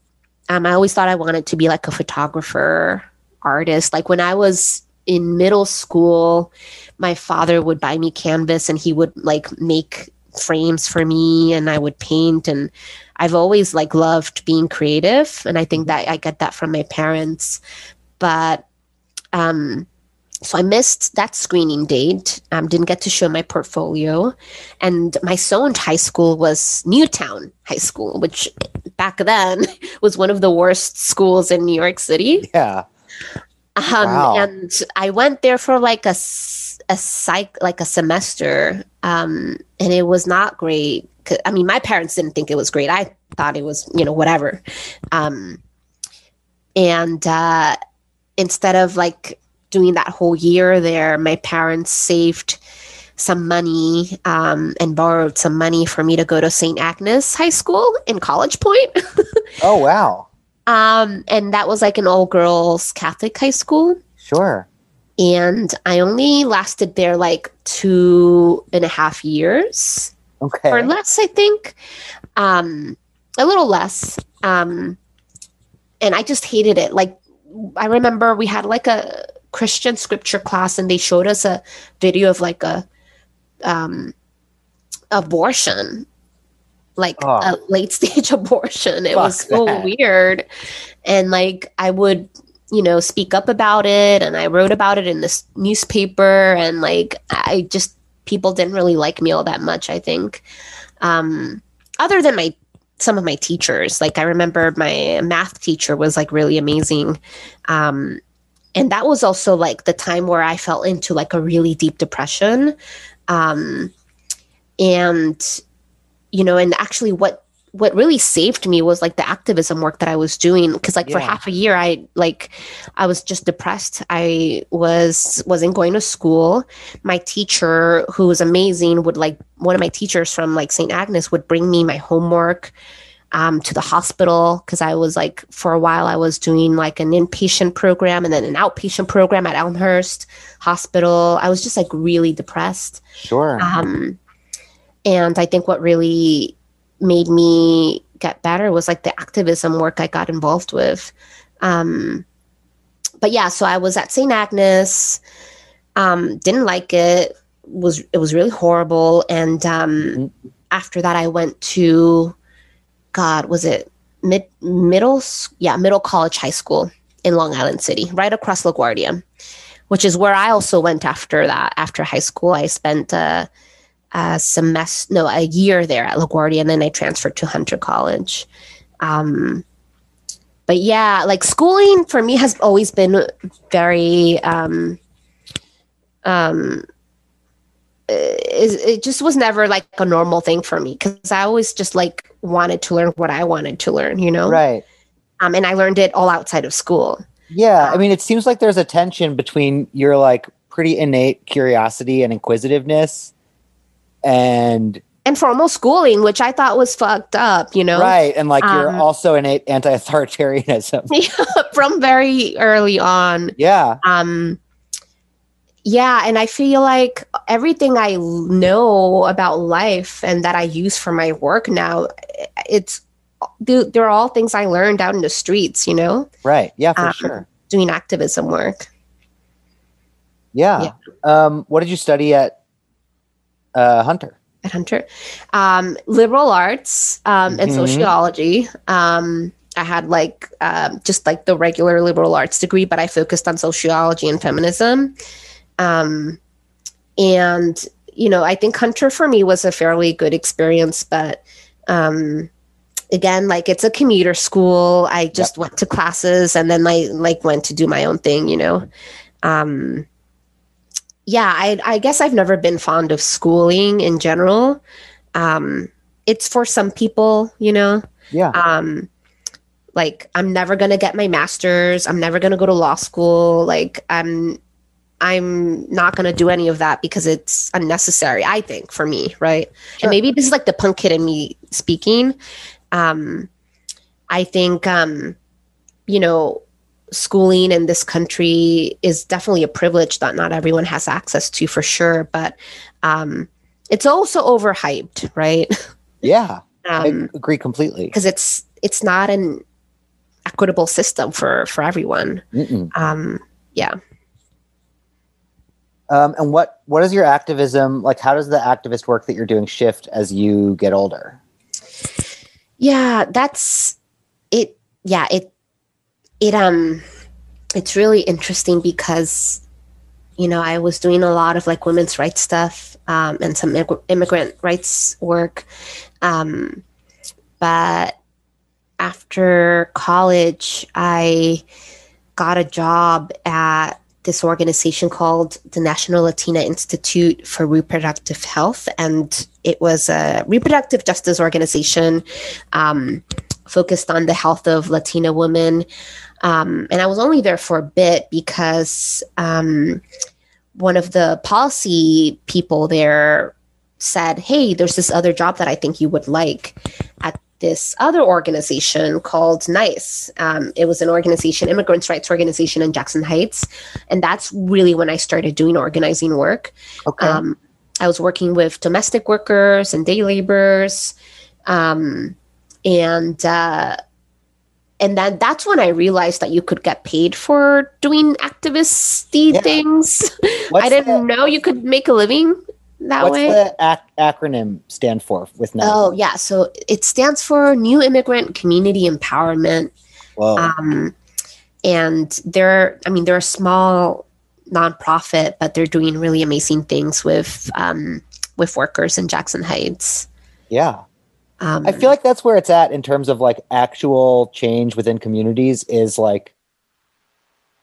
Speaker 2: Um, I always thought I wanted to be like a photographer, artist. Like when I was in middle school, my father would buy me canvas and he would like make frames for me and I would paint and I've always like loved being creative and I think that I get that from my parents. But um so I missed that screening date. Um, didn't get to show my portfolio, and my son's high school was Newtown High School, which back then *laughs* was one of the worst schools in New York City.
Speaker 1: Yeah.
Speaker 2: Um,
Speaker 1: Wow.
Speaker 2: And I went there for like a a psych like a semester, um, and it was not great. I mean, my parents didn't think it was great. I thought it was you know whatever. Um, and uh, instead of like doing that whole year there, my parents saved some money um, and borrowed some money for me to go to St. Agnes High School in College Point. *laughs*
Speaker 1: Oh wow.
Speaker 2: um, and that was like an all girls Catholic high school.
Speaker 1: Sure.
Speaker 2: And I only lasted there like two and a half years
Speaker 1: Okay.
Speaker 2: or less, I think. Um, a little less. Um, and I just hated it. Like, I remember we had like a Christian scripture class, and they showed us a video of like a um, abortion, like
Speaker 1: Oh.
Speaker 2: a late *laughs* stage abortion. It was so
Speaker 1: that.
Speaker 2: weird. And like, I would, you know, speak up about it, and I wrote about it in this newspaper, and like, I just, people didn't really like me all that much, I think. Um, other than my some of my teachers like i remember my math teacher was like really amazing um and that was also like the time where i fell into like a really deep depression um and you know and actually what what really saved me was like the activism work that i was doing because like for half a year i like i was just depressed. I was wasn't going to school. My teacher who was amazing would like one of my teachers from like st agnes would bring me my homework um, to the hospital because i was like for a while i was doing like an inpatient program and then an outpatient program at elmhurst hospital. I was just like really depressed.
Speaker 1: Sure.
Speaker 2: um, and I think what really made me get better was like the activism work I got involved with. Um, but yeah, so I was at St. Agnes, um, didn't like it, was it was really horrible. And um,
Speaker 1: Mhm.
Speaker 2: after that, I went to God, was it mid middle? Yeah, middle college high school in Long Island City, right across LaGuardia, which is where I also went after that. After high school, I spent uh, a semester, no, a year there at LaGuardia, and then I transferred to Hunter College. Um, but yeah, like schooling for me has always been very, um, um, it, it just was never like a normal thing for me because I always just like wanted to learn what I wanted to learn, you know?
Speaker 1: Right.
Speaker 2: Um, and I learned it all outside of school.
Speaker 1: Yeah. I mean, it seems like there's a tension between your like pretty innate curiosity and inquisitiveness and
Speaker 2: And formal schooling, which I thought was fucked up, you know?
Speaker 1: right and like
Speaker 2: you're
Speaker 1: also innate anti-authoritarianism *laughs*
Speaker 2: From very early on.
Speaker 1: yeah
Speaker 2: um yeah and i feel like everything i know about life and that i use for my work now it's they're all things i learned out in the streets you know
Speaker 1: right yeah for
Speaker 2: Um,
Speaker 1: sure
Speaker 2: doing activism work
Speaker 1: yeah. um what did you study at uh hunter
Speaker 2: at hunter um liberal arts um and
Speaker 1: Mhm.
Speaker 2: sociology um i had like um, just like the regular liberal arts degree but i focused on sociology and feminism um and you know i think hunter for me was a fairly good experience but um again, like it's a commuter school. I just went to classes and then I like went to do my own thing, you know. Um, yeah, I, I guess I've never been fond of schooling in general. Um, it's for some people, you know.
Speaker 1: Yeah.
Speaker 2: Um, like I'm never gonna get my master's. I'm never gonna go to law school. Like I'm, I'm not gonna do any of that because it's unnecessary. I think for me, right?
Speaker 1: Sure.
Speaker 2: And maybe this is like the punk kid in me speaking. Um, I think, um, you know, schooling in this country is definitely a privilege that not everyone has access to, for sure. But um, it's also overhyped, right? *laughs*
Speaker 1: Yeah. I
Speaker 2: Um,
Speaker 1: agree completely.
Speaker 2: because it's it's not an equitable system for for everyone. Um, yeah.
Speaker 1: Um, and what what is your activism like? How does the activist work that you're doing shift as you get older?
Speaker 2: Yeah, that's it. Yeah, it it um it's really interesting because you know I was doing a lot of like women's rights stuff um, and some immig- immigrant rights work, um, but after college I got a job at this organization called the National Latina Institute for Reproductive Health, and it was a reproductive justice organization um, focused on the health of Latina women. Um, and I was only there for a bit because um, one of the policy people there said, Hey, there's this other job that I think you would like at this other organization called NICE. Um, it was an organization, immigrants' rights organization in Jackson Heights. And that's really when I started doing organizing work.
Speaker 1: Okay.
Speaker 2: Um, I was working with domestic workers and day laborers, um, and uh, and then that's when I realized that you could get paid for doing activisty
Speaker 1: Yeah.
Speaker 2: things. *laughs*
Speaker 1: What's
Speaker 2: I didn't know you could make a living that
Speaker 1: What's
Speaker 2: way.
Speaker 1: the ac- acronym stand for with NICE?
Speaker 2: Oh yeah, so it stands for New Immigrant Community Empowerment.
Speaker 1: Whoa.
Speaker 2: Um, and they're, I mean, they're a small nonprofit, but they're doing really amazing things with um, with workers in Jackson Heights.
Speaker 1: yeah.
Speaker 2: Um,
Speaker 1: I feel like that's where it's at in terms of like actual change within communities is like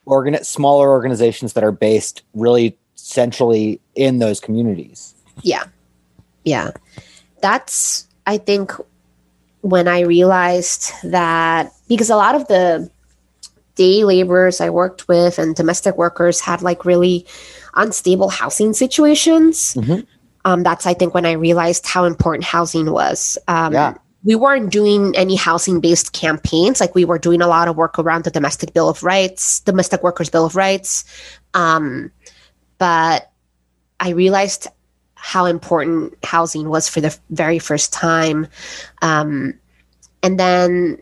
Speaker 1: organ smaller organizations that are based really centrally in those communities.
Speaker 2: Yeah, yeah. That's I think when I realized that because a lot of the day laborers I worked with and domestic workers had like really unstable housing situations.
Speaker 1: Mhm.
Speaker 2: Um, that's I think when I realized how important housing was. Um,
Speaker 1: Yeah.
Speaker 2: We weren't doing any housing based campaigns. Like we were doing a lot of work around the Domestic Bill of Rights, Domestic Workers Bill of Rights. Um, but I realized how important housing was for the very first time. Um, and then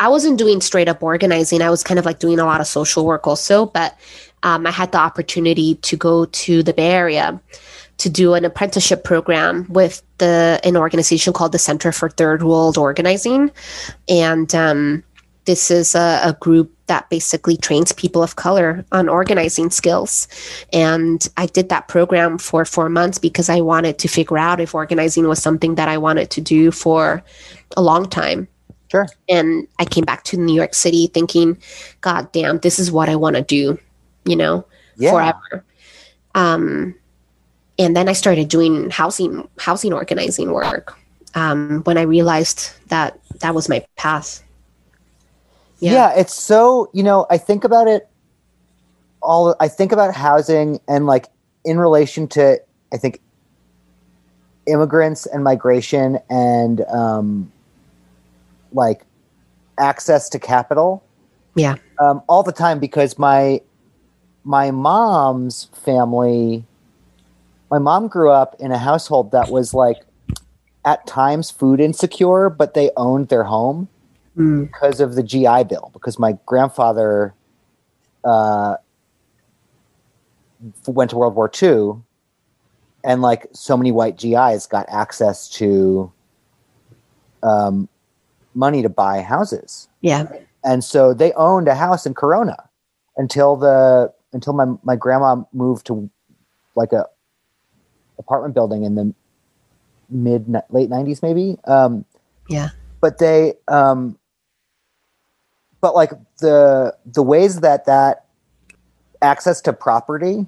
Speaker 2: I wasn't doing straight up organizing. I was kind of like doing a lot of social work also, but um, I had the opportunity to go to the Bay Area to do an apprenticeship program with the an organization called the Center for Third World Organizing, and um, this is a, a group that basically trains people of color on organizing skills. And I did that program for four months because I wanted to figure out if organizing was something that I wanted to do for a long time.
Speaker 1: Sure.
Speaker 2: And I came back to New York City thinking, God damn, this is what I want to do, you know,
Speaker 1: Yeah.
Speaker 2: forever. Um, and then I started doing housing housing organizing work um, when I realized that that was my path.
Speaker 1: Yeah. it's so, you know, I think about it all I think about housing and like in relation to I think immigrants and migration and um like access to capital.
Speaker 2: Yeah.
Speaker 1: Um all the time because my my mom's family my mom grew up in a household that was like at times food insecure, but they owned their home
Speaker 2: Mm.
Speaker 1: because of the GI Bill. Because my grandfather uh, went to World War II, and like so many white GIs got access to um, money to buy houses,
Speaker 2: Yeah.
Speaker 1: and so they owned a house in Corona until the until my my grandma moved to like a apartment building in the mid late nineties, maybe. Um,
Speaker 2: Yeah.
Speaker 1: but they um but like the the ways that that access to property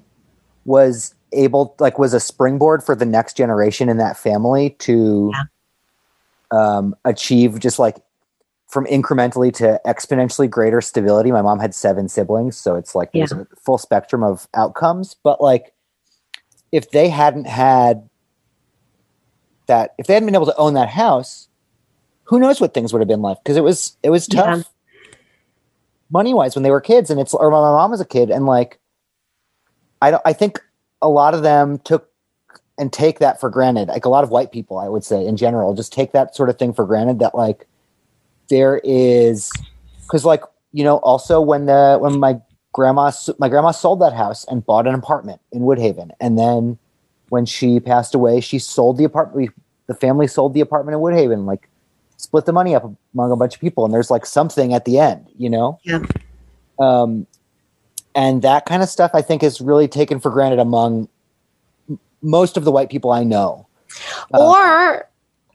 Speaker 1: was able like was a springboard for the next generation in that family to um achieve just like from incrementally to exponentially greater stability. My mom had seven siblings so it's like there's a full spectrum of outcomes. But like if they hadn't had that if they hadn't been able to own that house who knows what things would have been like? Because it was it was tough.
Speaker 2: Yeah.
Speaker 1: Money wise when they were kids and it's or my mom was a kid and like i don't i think a lot of them took and take that for granted like a lot of white people i would say in general just take that sort of thing for granted that like there is because like you know also when the when my grandma my grandma sold that house and bought an apartment in woodhaven and then when she passed away she sold the apartment we, the family sold the apartment in woodhaven like split the money up among a bunch of people and there's like something at the end you know?
Speaker 2: Yeah.
Speaker 1: um and that kind of stuff i think is really taken for granted among m- most of the white people i know. Uh,
Speaker 2: or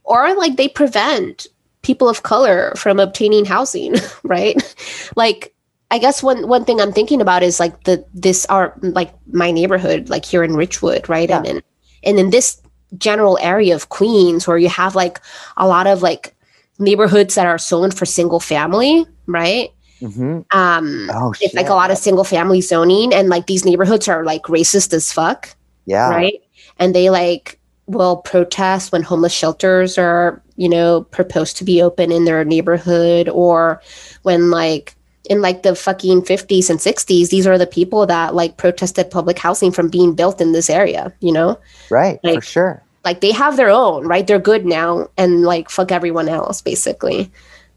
Speaker 2: or like they prevent people of color from obtaining housing *laughs* right? Like i guess one one thing i'm thinking about is like the this are like my neighborhood like here in Ridgewood right? And in and in this general area of queens where you have like a lot of like neighborhoods that are zoned for single family right?
Speaker 1: Mhm.
Speaker 2: um
Speaker 1: oh
Speaker 2: it's like a lot of single family zoning and like these neighborhoods are like racist as fuck
Speaker 1: yeah.
Speaker 2: right? And they like will protest when homeless shelters are, you know, proposed to be open in their neighborhood or when like in like the fucking 50s and 60s these are the people that like protested public housing from being built in this area you know?
Speaker 1: Right for sure
Speaker 2: like they have their own right? They're good now and like fuck everyone else basically.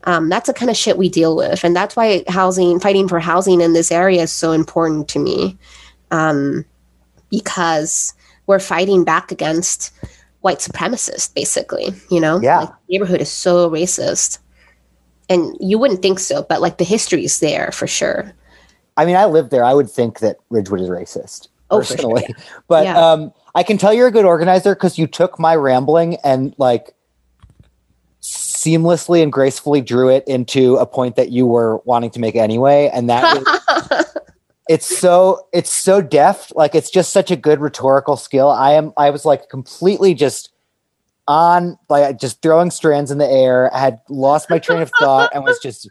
Speaker 2: Um, that's the kind of shit we deal with. And that's why housing fighting for housing in this area is so important to me. Um, because we're fighting back against white supremacists basically you know?
Speaker 1: Yeah.
Speaker 2: like, the neighborhood is so racist. And you wouldn't think so but like the history is there for sure.
Speaker 1: I mean, I lived there. I would think that Ridgewood is racist
Speaker 2: Oh, sure, *laughs*
Speaker 1: personally, but
Speaker 2: Yeah.
Speaker 1: um, I can tell you're a good organizer because you took my rambling and like seamlessly and gracefully drew it into a point that you were wanting to make anyway, and that was, *laughs* it's so it's so deft. Like it's just such a good rhetorical skill. I am. I was like completely just on like just throwing strands in the air. I had lost my train of thought and was just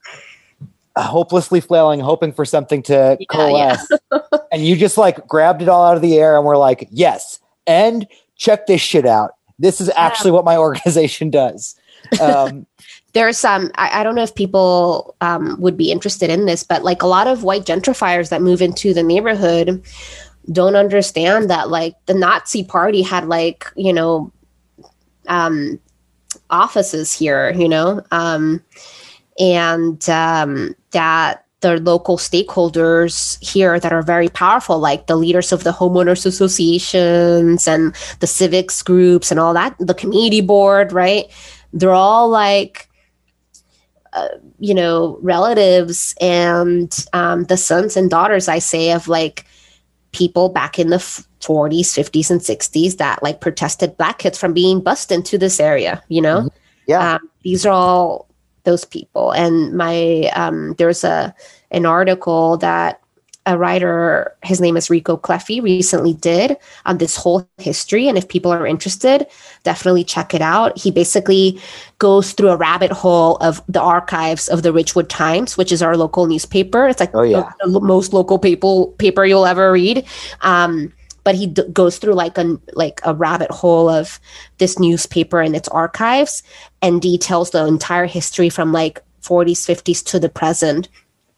Speaker 1: hopelessly flailing, hoping for something to
Speaker 2: Yeah,
Speaker 1: coalesce. *laughs* *laughs* and you just like grabbed it all out of the air and we're like, yes. And check this shit out. This is actually what my *laughs* organization does. Um,
Speaker 2: there's some, I, I don't know if people um, would be interested in this but like a lot of white gentrifiers that move into the neighborhood don't understand that like the nazi party had like you know um offices here you know um and um that the local stakeholders here that are very powerful like the leaders of the homeowners associations and the civics groups and all that the community board right? They're all like uh, you know relatives and um, the sons and daughters i say of like people back in the f- 40s 50s and 60s that like protested black kids from being bused into this area you know?
Speaker 1: Yeah.
Speaker 2: um, these are all those people. And my um, there's a an article that a writer his name is rico cleffy recently did on this whole history. And if people are interested definitely check it out. He basically goes through a rabbit hole of the archives of the Ridgewood times which is our local newspaper. It's like
Speaker 1: Oh, yeah.
Speaker 2: the, the most local paper paper you'll ever read. Um, but he d- goes through like a like a rabbit hole of this newspaper and its archives and details the entire history from like 40s 50s to the present.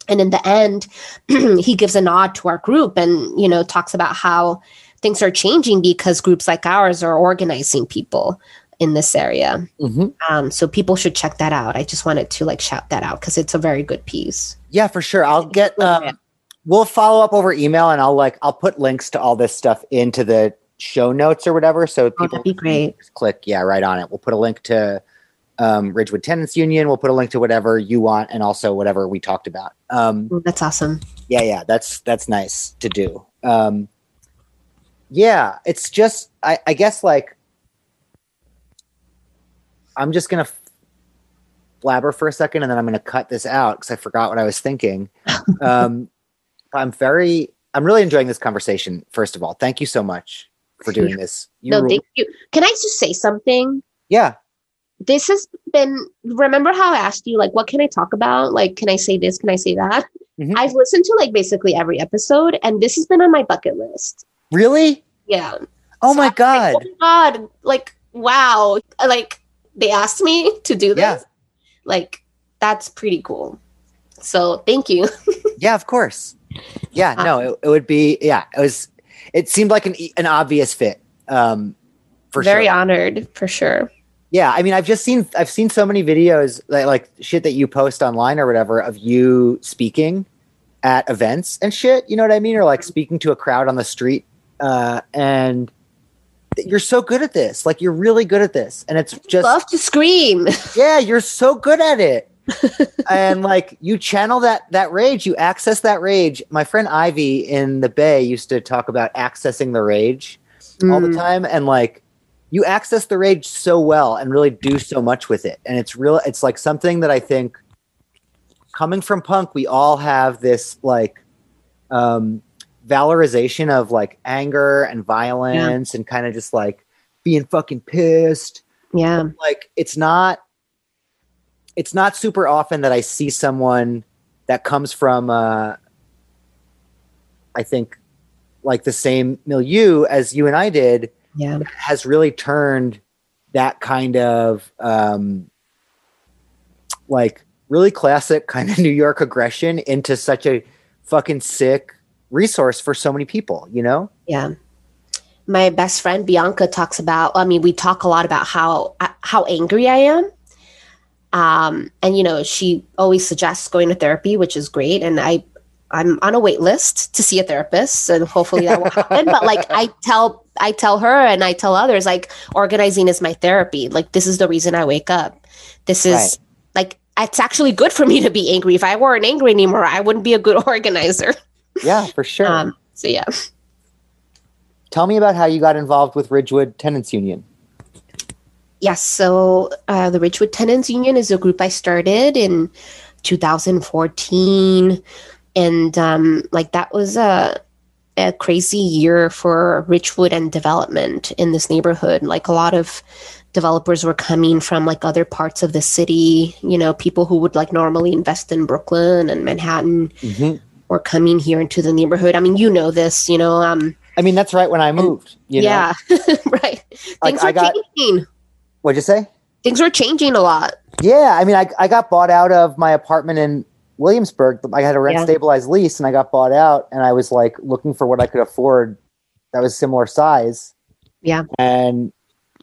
Speaker 2: And in the end *clears throat* he gives a nod to our group and you know talks about how things are changing because groups like ours are organizing people in this area.
Speaker 1: Mhm.
Speaker 2: um, so people should check that out. I just wanted to like shout that out because it's a very good piece.
Speaker 1: Yeah, for sure. I'll get um we'll follow up over email and I'll like I'll put links to all this stuff into the show notes or whatever. So
Speaker 2: oh,
Speaker 1: people
Speaker 2: that'd be great
Speaker 1: click, yeah, right on it. We'll put a link to um, Ridgewood Tenants Union. We'll put a link to whatever you want and also whatever we talked about. Um,
Speaker 2: Oh, that's awesome
Speaker 1: yeah, yeah, that's that's nice to do. Um, yeah, it's just I, I guess like I'm just gonna blabber for a second, and then I'm going to cut this out because I forgot what I was thinking. *laughs* um, I'm very, I'm really enjoying this conversation. First of all, thank you so much for doing *laughs* this. You
Speaker 2: no,
Speaker 1: rule-
Speaker 2: thank you. Can I just say something?
Speaker 1: yeah,
Speaker 2: This has been. Remember how I asked you, like, what can I talk about? Like, can I say this? Can I say that?
Speaker 1: Mhm.
Speaker 2: I've listened to like basically every episode, and this has been on my bucket list.
Speaker 1: really?
Speaker 2: Yeah.
Speaker 1: Oh
Speaker 2: So
Speaker 1: my
Speaker 2: I'm like,
Speaker 1: god!
Speaker 2: oh my god! Like, wow! Like, they asked me to do this.
Speaker 1: Yeah.
Speaker 2: Like, that's pretty cool. So, thank you. *laughs*
Speaker 1: Yeah, of course. Yeah, no, it, it would be. Yeah, it was. It seemed like an an obvious fit. Um, for
Speaker 2: Very
Speaker 1: sure.
Speaker 2: honored for sure.
Speaker 1: Yeah, I mean, I've just seen I've seen so many videos like like shit that you post online or whatever of you speaking at events and shit. You know what I mean? Or like speaking to a crowd on the street, uh, and you're so good at this. Like you're really good at this, and it's just
Speaker 2: Love to scream. *laughs*
Speaker 1: yeah, you're so good at it. And like you channel that that rage, you access that rage. My friend Ivy in the Bay used to talk about accessing the rage all the
Speaker 2: Mm,
Speaker 1: time and like you access the rage so well and really do so much with it and it's real it's like something that i think coming from punk we all have this like um valorization of like anger and violence and kind of just like being fucking pissed
Speaker 2: Yeah.
Speaker 1: like it's not it's not super often that I see someone that comes from uh I think like the same milieu as you and I did
Speaker 2: Yeah.
Speaker 1: has really turned that kind of um like really classic kind of *laughs* New York aggression into such a fucking sick resource for so many people, you know?
Speaker 2: Yeah. My best friend Bianca talks about. I mean, we talk a lot about how how angry I am. Um, and you know, she always suggests going to therapy, which is great. And I, I'm on a wait list to see a therapist, and hopefully that will happen. but like, I tell, I tell her, and I tell others, like, organizing is my therapy. Like, this is the reason I wake up. This is
Speaker 1: Right.
Speaker 2: like, it's actually good for me to be angry. If I weren't angry anymore, I wouldn't be a good *laughs* organizer.
Speaker 1: Yeah, for sure.
Speaker 2: Um, so yeah.
Speaker 1: Tell me about how you got involved with Ridgewood Tenants Union.
Speaker 2: Yes, so uh, the Ridgewood Tenants Union is a group I started in 2014, and um, like that was a a crazy year for Ridgewood and development in this neighborhood. Like a lot of developers were coming from like other parts of the city. You know, people who would like normally invest in Brooklyn and Manhattan
Speaker 1: Mm-hmm.
Speaker 2: were coming here into the neighborhood. I mean, you know this. You know, um,
Speaker 1: I mean, that's right when I moved. You know?
Speaker 2: yeah, *laughs* right.
Speaker 1: Like,
Speaker 2: Things
Speaker 1: I
Speaker 2: were
Speaker 1: got-
Speaker 2: changing.
Speaker 1: What'd you say?
Speaker 2: Things were changing a lot.
Speaker 1: Yeah, I mean, I, I got bought out of my apartment in Williamsburg. I had a rent
Speaker 2: Yeah.
Speaker 1: stabilized lease, and I got bought out, and I was like looking for what I could afford that was similar size.
Speaker 2: Yeah.
Speaker 1: and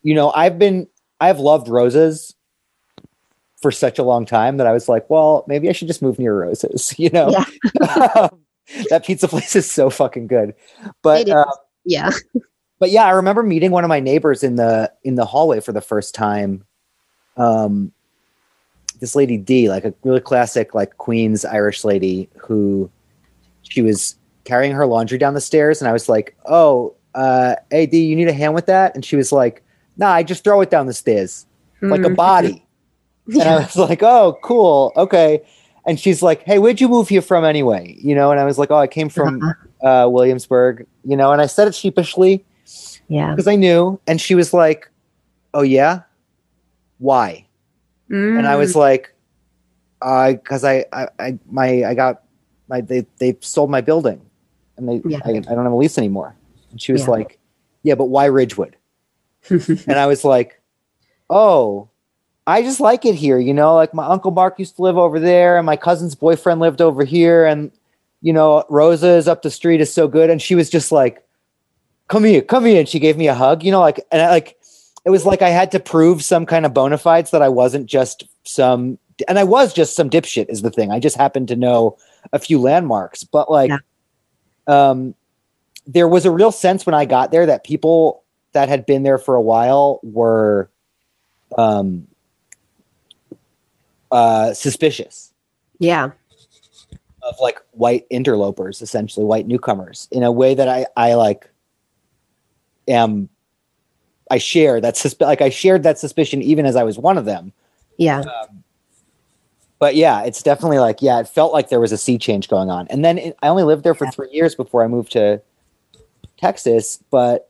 Speaker 1: you know, I've been I've loved Rosa's for such a long time that I was like, well, maybe I should just move near Rosa's. *laughs* You know, *laughs* that pizza place is so fucking good, but uh,
Speaker 2: Yeah. *laughs*
Speaker 1: but yeah, I remember meeting one of my neighbors in the in the hallway for the first time. Um, this lady D, like a really classic, like Queens Irish lady, who she was carrying her laundry down the stairs, and I was like, "Oh, uh, hey D, you need a hand with that?" And she was like, "Nah, I just throw it down the stairs like a
Speaker 2: Mm.
Speaker 1: body." *laughs* And I was like, "Oh, cool, okay." And she's like, "Hey, where'd you move here from anyway?" You know, and I was like, "Oh, I came from uh, Williamsburg." You know, and I said it sheepishly
Speaker 2: Yeah.
Speaker 1: because I knew. And she was like, "Oh yeah, why?" And I
Speaker 2: Mm.
Speaker 1: was like, "I because I, I I my I got my they they sold my building, and they
Speaker 2: Yeah.
Speaker 1: I, I don't have a lease anymore." And she was
Speaker 2: Yeah.
Speaker 1: like, "Yeah, but why Ridgewood?" *laughs* and I was like, "Oh." I just like it here, you know. Like my uncle Mark used to live over there, and my cousin's boyfriend lived over here, and you know, Rosa is up the street is so good. And she was just like, "Come here, come here," and she gave me a hug, you know, like, and I like, it was like I had to prove some kind of bona fides that I wasn't just some, and I was just some dipshit is the thing. I just happened to know a few landmarks, but like, um, there was a real sense when I got there that people that had been there for a while were, um, uh, suspicious
Speaker 2: yeah.
Speaker 1: of like white interlopers, essentially white newcomers, in a way that I I like am I share that susp- like I shared that suspicion even as I was one of them.
Speaker 2: Yeah.
Speaker 1: but yeah, it's definitely like yeah, it felt like there was a sea change going on. And then it, I only lived there for
Speaker 2: Yeah.
Speaker 1: three years before I moved to Texas, but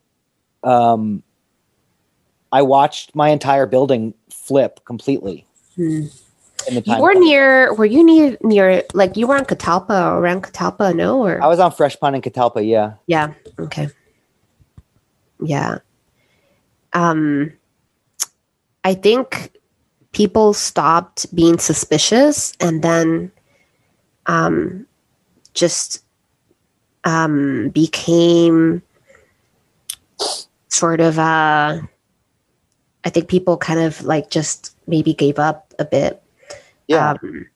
Speaker 1: um, I watched my entire building flip completely
Speaker 2: Hmm.
Speaker 1: in the time
Speaker 2: You
Speaker 1: time.
Speaker 2: were near. Were you near near like you were on Catalpa or around Catalpa? No, or
Speaker 1: I was on Fresh Pond in Catalpa. Yeah,
Speaker 2: yeah. Okay. Yeah. Um, I think people stopped being suspicious and then, um, just um became sort of uh I think people kind of like just maybe gave up a bit.
Speaker 1: yeah,
Speaker 2: Um,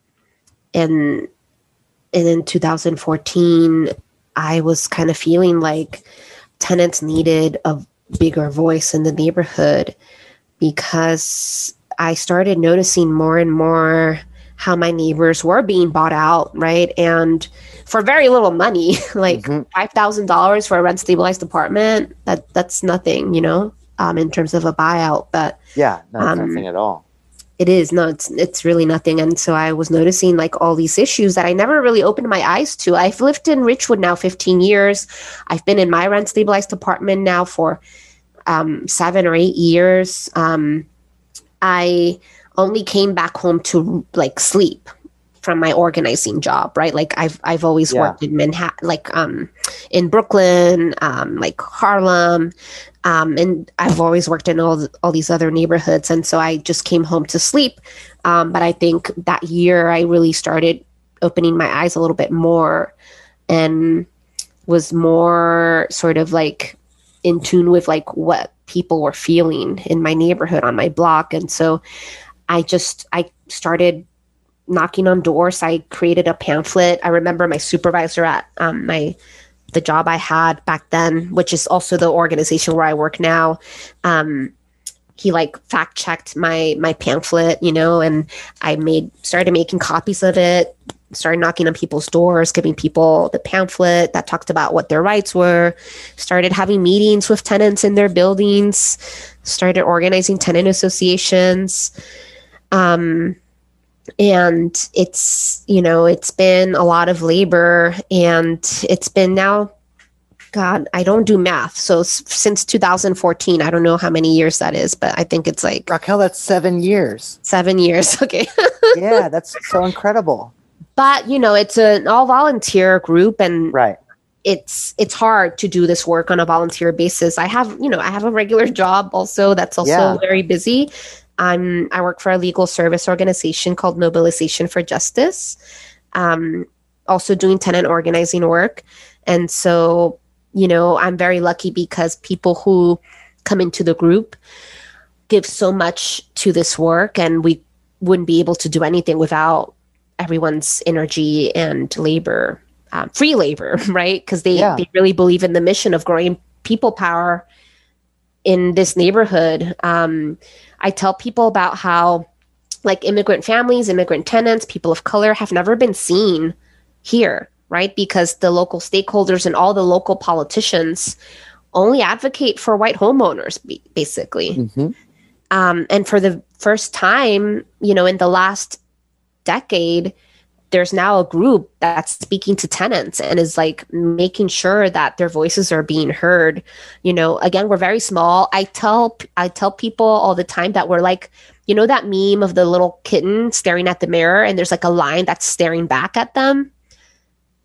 Speaker 2: and and in 2014, I was kind of feeling like tenants needed a bigger voice in the neighborhood because I started noticing more and more how my neighbors were being bought out, right? And for very little money, *laughs* like
Speaker 1: Mhm.
Speaker 2: five thousand dollars for a rent stabilized apartment, that that's nothing, you know, um, in terms of a buyout. But
Speaker 1: yeah. No,
Speaker 2: um,
Speaker 1: nothing at all.
Speaker 2: It is no it's it's really nothing. And so i was noticing like all these issues that i never really opened my eyes to. I've lived in Ridgewood now 15 years. I've been in my rent stabilized apartment now for um, seven or eight years. Um, i only came back home to like sleep from my organizing job right? Like i've i've always
Speaker 1: Yeah.
Speaker 2: worked in manhattan like um in brooklyn um like harlem um, and I've always worked in all all these other neighborhoods, and so I just came home to sleep. Um, but I think that year I really started opening my eyes a little bit more, and was more sort of like in tune with like what people were feeling in my neighborhood on my block, and so I just I started knocking on doors. I created a pamphlet. I remember my supervisor at um, my the job I had back then, which is also the organization where I work now. Um, he like fact checked my my pamphlet, you know, and I made started making copies of it, started knocking on people's doors, giving people the pamphlet that talked about what their rights were, started having meetings with tenants in their buildings, started organizing tenant associations. Um, and it's you know it's been a lot of labor and it's been now god i don't do math so s- since 2014 i don't know how many years that is but i think it's like
Speaker 1: Raquel, that's seven years.
Speaker 2: seven years *laughs* okay
Speaker 1: Yeah, that's so incredible.
Speaker 2: but you know it's an all volunteer group and
Speaker 1: Right.
Speaker 2: it's it's hard to do this work on a volunteer basis. I have, you know, I have a regular *laughs* job also that's also
Speaker 1: Yeah.
Speaker 2: very busy. I'm I work for a legal service organization called Mobilization for Justice. Um, also doing tenant organizing work. And so, you know, I'm very lucky because people who come into the group give so much to this work and we wouldn't be able to do anything without everyone's energy and labor um, free labor, *laughs* right? Because they,
Speaker 1: Yeah.
Speaker 2: they really believe in the mission of growing people power in this neighborhood. Um, I tell people about how, like, immigrant families, immigrant tenants, people of color have never been seen here, right? Because the local stakeholders and all the local politicians only advocate for white homeowners, ba- basically
Speaker 1: hmm
Speaker 2: um, and for the first time you know in the last decade there's now a group that's speaking to tenants and is like making sure that their voices are being heard you know again we're very small i tell i tell people all the time that we're like you know that meme of the little kitten staring at the mirror and there's like a line that's staring back at them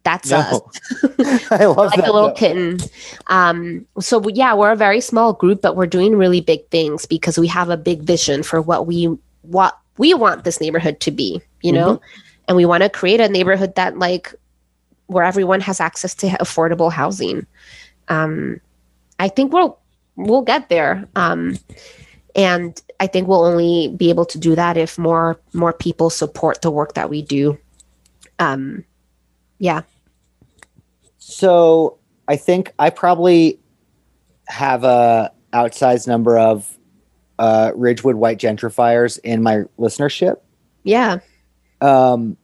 Speaker 2: that's us *laughs* *laughs*
Speaker 1: I love
Speaker 2: like
Speaker 1: that.
Speaker 2: a little
Speaker 1: though.
Speaker 2: kitten. Um, so we- yeah, we're a very small group, but we're doing really big things because we have a big vision for what we what we want this neighborhood to be. You know,
Speaker 1: Mm-hmm.
Speaker 2: And we want to create a neighborhood that like where everyone has access to affordable housing. Um, I think we'll we'll get there. Um, and I think we'll only be able to do that if more more people support the work that we do. Um, yeah.
Speaker 1: So I think I probably have a outsized number of uh, Ridgewood white gentrifiers in my listenership.
Speaker 2: Yeah.
Speaker 1: Um,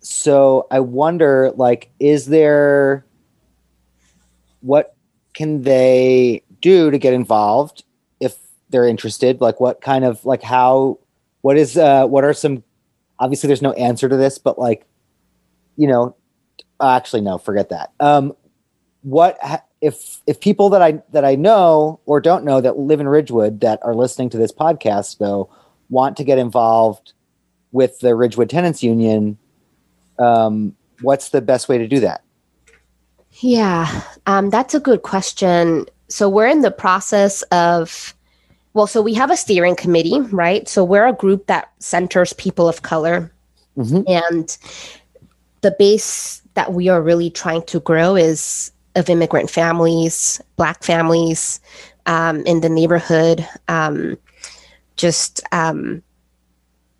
Speaker 1: so I wonder, like, is there what can they do to get involved if they're interested? Like, what kind of like how what is uh, what are some obviously there's no answer to this, but like, you know, actually no, forget that. Um, what if if people that I that I know or don't know that live in Ridgewood that are listening to this podcast though want to get involved with the Ridgewood Tenants Union? Um, what's the best way to do that?
Speaker 2: Yeah, um, that's a good question. So we're in the process of, well, so we have a steering committee, right? So we're a group that centers people of color. Mm-hmm. And the base that we are really trying to grow is of immigrant families, Black families um, in the neighborhood. Um, just um,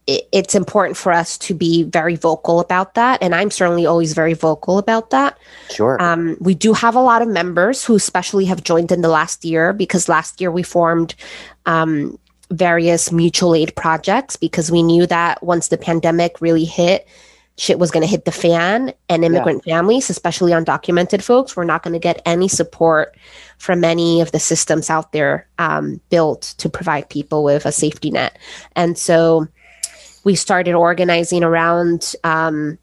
Speaker 2: it, it's important for us to be very vocal about that. And I'm certainly always very vocal about that.
Speaker 1: Sure.
Speaker 2: Um, we do have a lot of members who especially have joined in the last year because last year we formed um, various mutual aid projects because we knew that once the pandemic really hit, shit was going to hit the fan and immigrant yeah. families especially undocumented folks were not going to get any support from any of the systems out there um, built to provide people with a safety net and so we started organizing around um,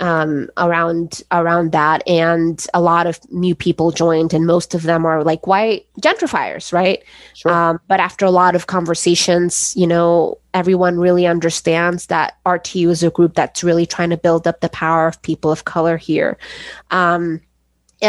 Speaker 2: um, around around that, and a lot of new people joined, and most of them are like white gentrifiers, right? Sure. Um, but after a lot of conversations, you know, everyone really understands that RTU is a group that's really trying to build up the power of people of color here. Um,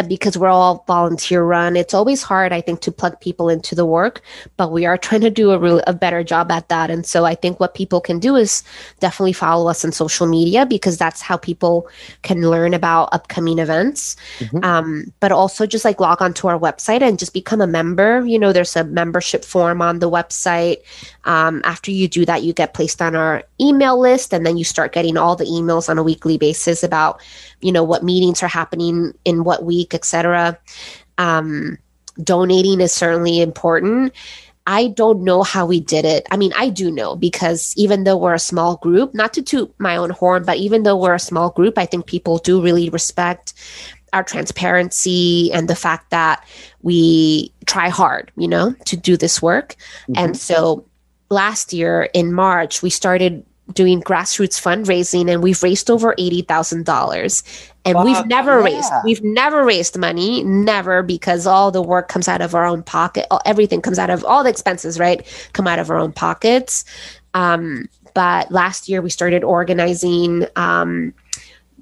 Speaker 2: because we're all volunteer run, it's always hard, I think, to plug people into the work. But we are trying to do a, real, a better job at that. And so I think what people can do is definitely follow us on social media because that's how people can learn about upcoming events. Mm-hmm. Um, but also just like log on to our website and just become a member. You know, there's a membership form on the website. Um, after you do that, you get placed on our email list, and then you start getting all the emails on a weekly basis about you know what meetings are happening in what week etc um, donating is certainly important I don't know how we did it. I mean, I do know because even though we're a small group, not to toot my own horn, but even though we're a small group, I think people do really respect our transparency and the fact that we try hard, you know, to do this work. Mm-hmm. And so last year in March, we started doing grassroots fundraising and we've raised over $80,000 and wow, we've never yeah. raised we've never raised money never because all the work comes out of our own pocket everything comes out of all the expenses right come out of our own pockets um, but last year we started organizing um,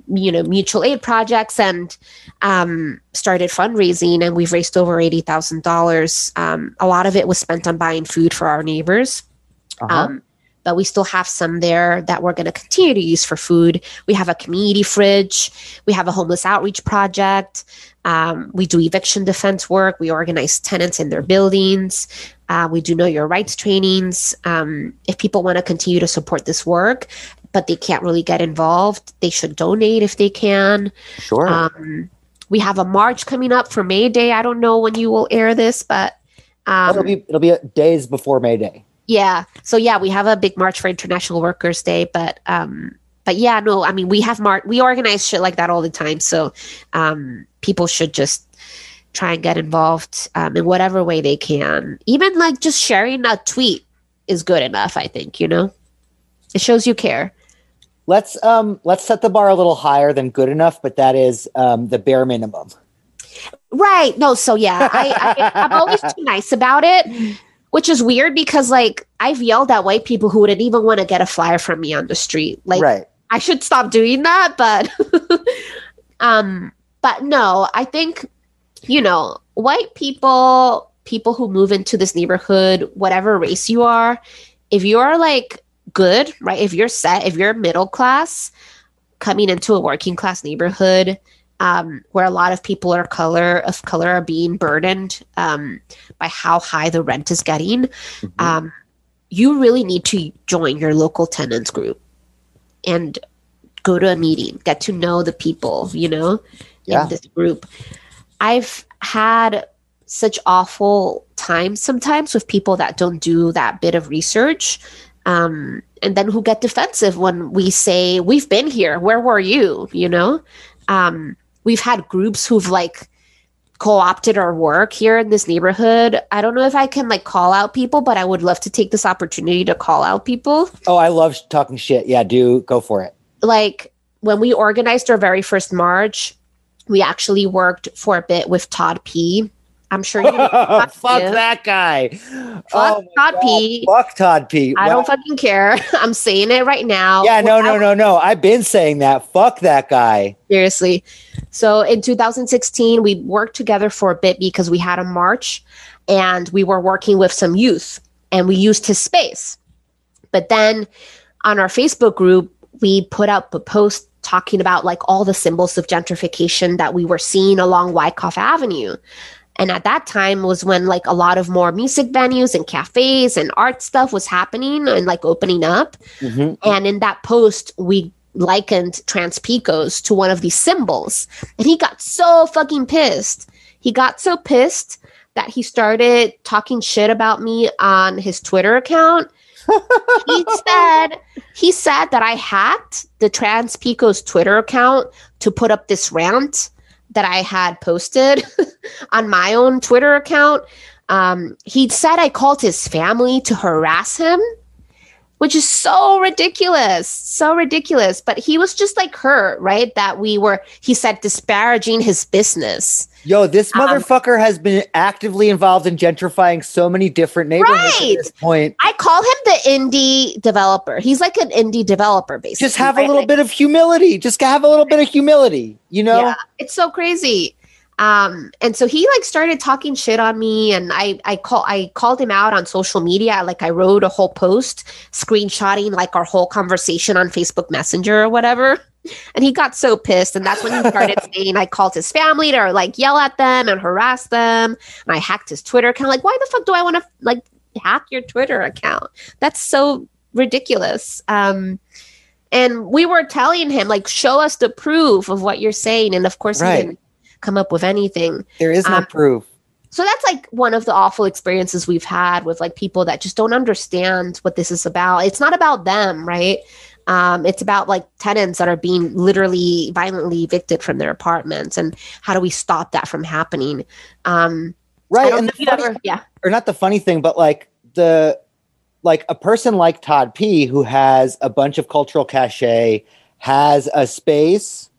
Speaker 2: you know mutual aid projects and um, started fundraising and we've raised over $80000 um, a lot of it was spent on buying food for our neighbors uh-huh. But we still have some there that we're going to continue to use for food. We have a community fridge. We have a homeless outreach project. Um, we do eviction defense work. We organize tenants in their buildings. Uh, we do know your rights trainings. Um, if people want to continue to support this work, but they can't really get involved, they should donate if they can.
Speaker 1: Sure. Um,
Speaker 2: we have a march coming up for May Day. I don't know when you will air this, but
Speaker 1: um, it'll be it'll be days before May Day.
Speaker 2: Yeah. So yeah, we have a big march for International Workers Day, but um but yeah, no, I mean we have mar we organize shit like that all the time. So um people should just try and get involved um, in whatever way they can. Even like just sharing a tweet is good enough, I think, you know? It shows you care.
Speaker 1: Let's um let's set the bar a little higher than good enough, but that is um the bare minimum.
Speaker 2: Right. No, so yeah, I, I I'm always too nice about it which is weird because like I've yelled at white people who wouldn't even want to get a flyer from me on the street. Like right. I should stop doing that, but *laughs* um but no, I think you know, white people, people who move into this neighborhood, whatever race you are, if you're like good, right? If you're set, if you're middle class coming into a working class neighborhood, um, where a lot of people are color of color are being burdened um, by how high the rent is getting, mm-hmm. um, you really need to join your local tenants group and go to a meeting, get to know the people, you know, yeah. in this group. I've had such awful times sometimes with people that don't do that bit of research. Um, and then who get defensive when we say, We've been here, where were you? You know? Um, we've had groups who've like co-opted our work here in this neighborhood. I don't know if I can like call out people, but I would love to take this opportunity to call out people.
Speaker 1: Oh, I love talking shit. Yeah, do go for it.
Speaker 2: Like when we organized our very first march, we actually worked for a bit with Todd P. I'm sure you *laughs*
Speaker 1: Fuck
Speaker 2: P.
Speaker 1: that guy.
Speaker 2: Fuck
Speaker 1: Oh
Speaker 2: Todd
Speaker 1: God.
Speaker 2: P.
Speaker 1: Fuck Todd P.
Speaker 2: I
Speaker 1: Wow.
Speaker 2: don't fucking care. *laughs* I'm saying it right now.
Speaker 1: Yeah, no, no, no, no. I've been saying that. Fuck that guy.
Speaker 2: Seriously. So in 2016, we worked together for a bit because we had a march and we were working with some youth and we used his space. But then on our Facebook group, we put up a post talking about like all the symbols of gentrification that we were seeing along Wyckoff Avenue. And at that time was when like a lot of more music venues and cafes and art stuff was happening and like opening up.
Speaker 1: Mhm.
Speaker 2: And in that post, we likened Trans-Pecos to one of these symbols. And he got so fucking pissed. He got so pissed that he started talking shit about me on his Twitter account. he *laughs* said he said that I hacked the Trans-Pecos Twitter account to put up this rant that I had posted *laughs* on my own Twitter account. Um, he said I called his family to harass him which is so ridiculous, so ridiculous. But he was just like hurt, right? That we were, he said, disparaging his business.
Speaker 1: Yo, this
Speaker 2: Um,
Speaker 1: motherfucker has been actively involved in gentrifying so many different neighborhoods
Speaker 2: Right.
Speaker 1: at this point.
Speaker 2: I call him the indie developer. He's like an indie developer, basically.
Speaker 1: Just have a little bit of humility. Just have a little bit of humility, you know?
Speaker 2: Yeah, it's so crazy. Um, and so he like started talking shit on me, and I I call I called him out on social media. Like I wrote a whole post screenshotting like our whole conversation on Facebook Messenger or whatever. And he got so pissed, and that's when he started *laughs* saying I called his family to like yell at them and harass them, and I hacked his Twitter account. Like, why the fuck do I want to like hack your Twitter account? That's so ridiculous. Um, and we were telling him like, show us the proof of what you're saying, and of course
Speaker 1: Right.
Speaker 2: he didn't come up with anything.
Speaker 1: There is no
Speaker 2: Um,
Speaker 1: proof.
Speaker 2: So that's like one of the awful experiences we've had with like people that just don't understand what this is about. It's not about them, right? Um, it's about like tenants that are being literally violently evicted from their apartments, and how do we stop that from happening? Um,
Speaker 1: Right. And the funny,
Speaker 2: ever, yeah,
Speaker 1: or not the funny thing, but like the like a person like Todd P who has a bunch of cultural cachet, has a space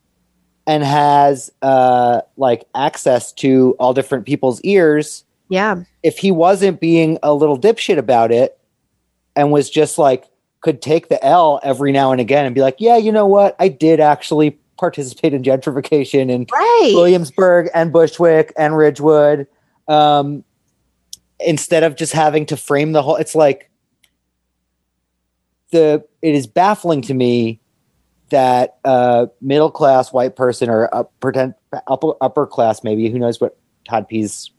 Speaker 1: and has uh like access to all different people's ears.
Speaker 2: yeah,
Speaker 1: If he wasn't being a little dipshit about it and was just like could take the L every now and again and be like, yeah, you know what? I did actually participate in gentrification in
Speaker 2: right,
Speaker 1: Williamsburg and Bushwick and Ridgewood. Um, instead of just having to frame the whole, it's like the it is baffling to me that a middle class white person or up, pretend upper upper class maybe who knows what Todd P's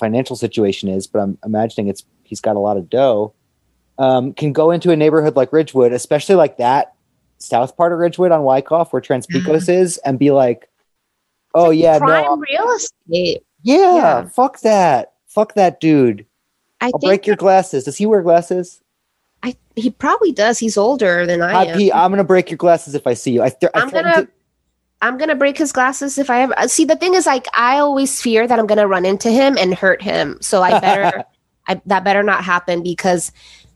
Speaker 1: financial situation is, but I'm imagining it's he's got a lot of dough. Um, can go into a neighborhood like Ridgewood, especially like that south part of Ridgewood on Wyckoff where Trans-Pecos is, and be like, "Oh yeah,
Speaker 2: prime
Speaker 1: no,
Speaker 2: real estate.
Speaker 1: yeah,
Speaker 2: Yeah.
Speaker 1: fuck that, fuck that dude.
Speaker 2: I
Speaker 1: I'll
Speaker 2: think
Speaker 1: break your glasses. Does he wear glasses?
Speaker 2: He probably does. He's older than I am.
Speaker 1: P, I'm gonna break your glasses if I see you. I, th- I
Speaker 2: I'm gonna
Speaker 1: to-
Speaker 2: I'm gonna break his glasses if I ever see the thing is like I always fear that I'm gonna run into him and hurt him. So I better *laughs* I that better not happen because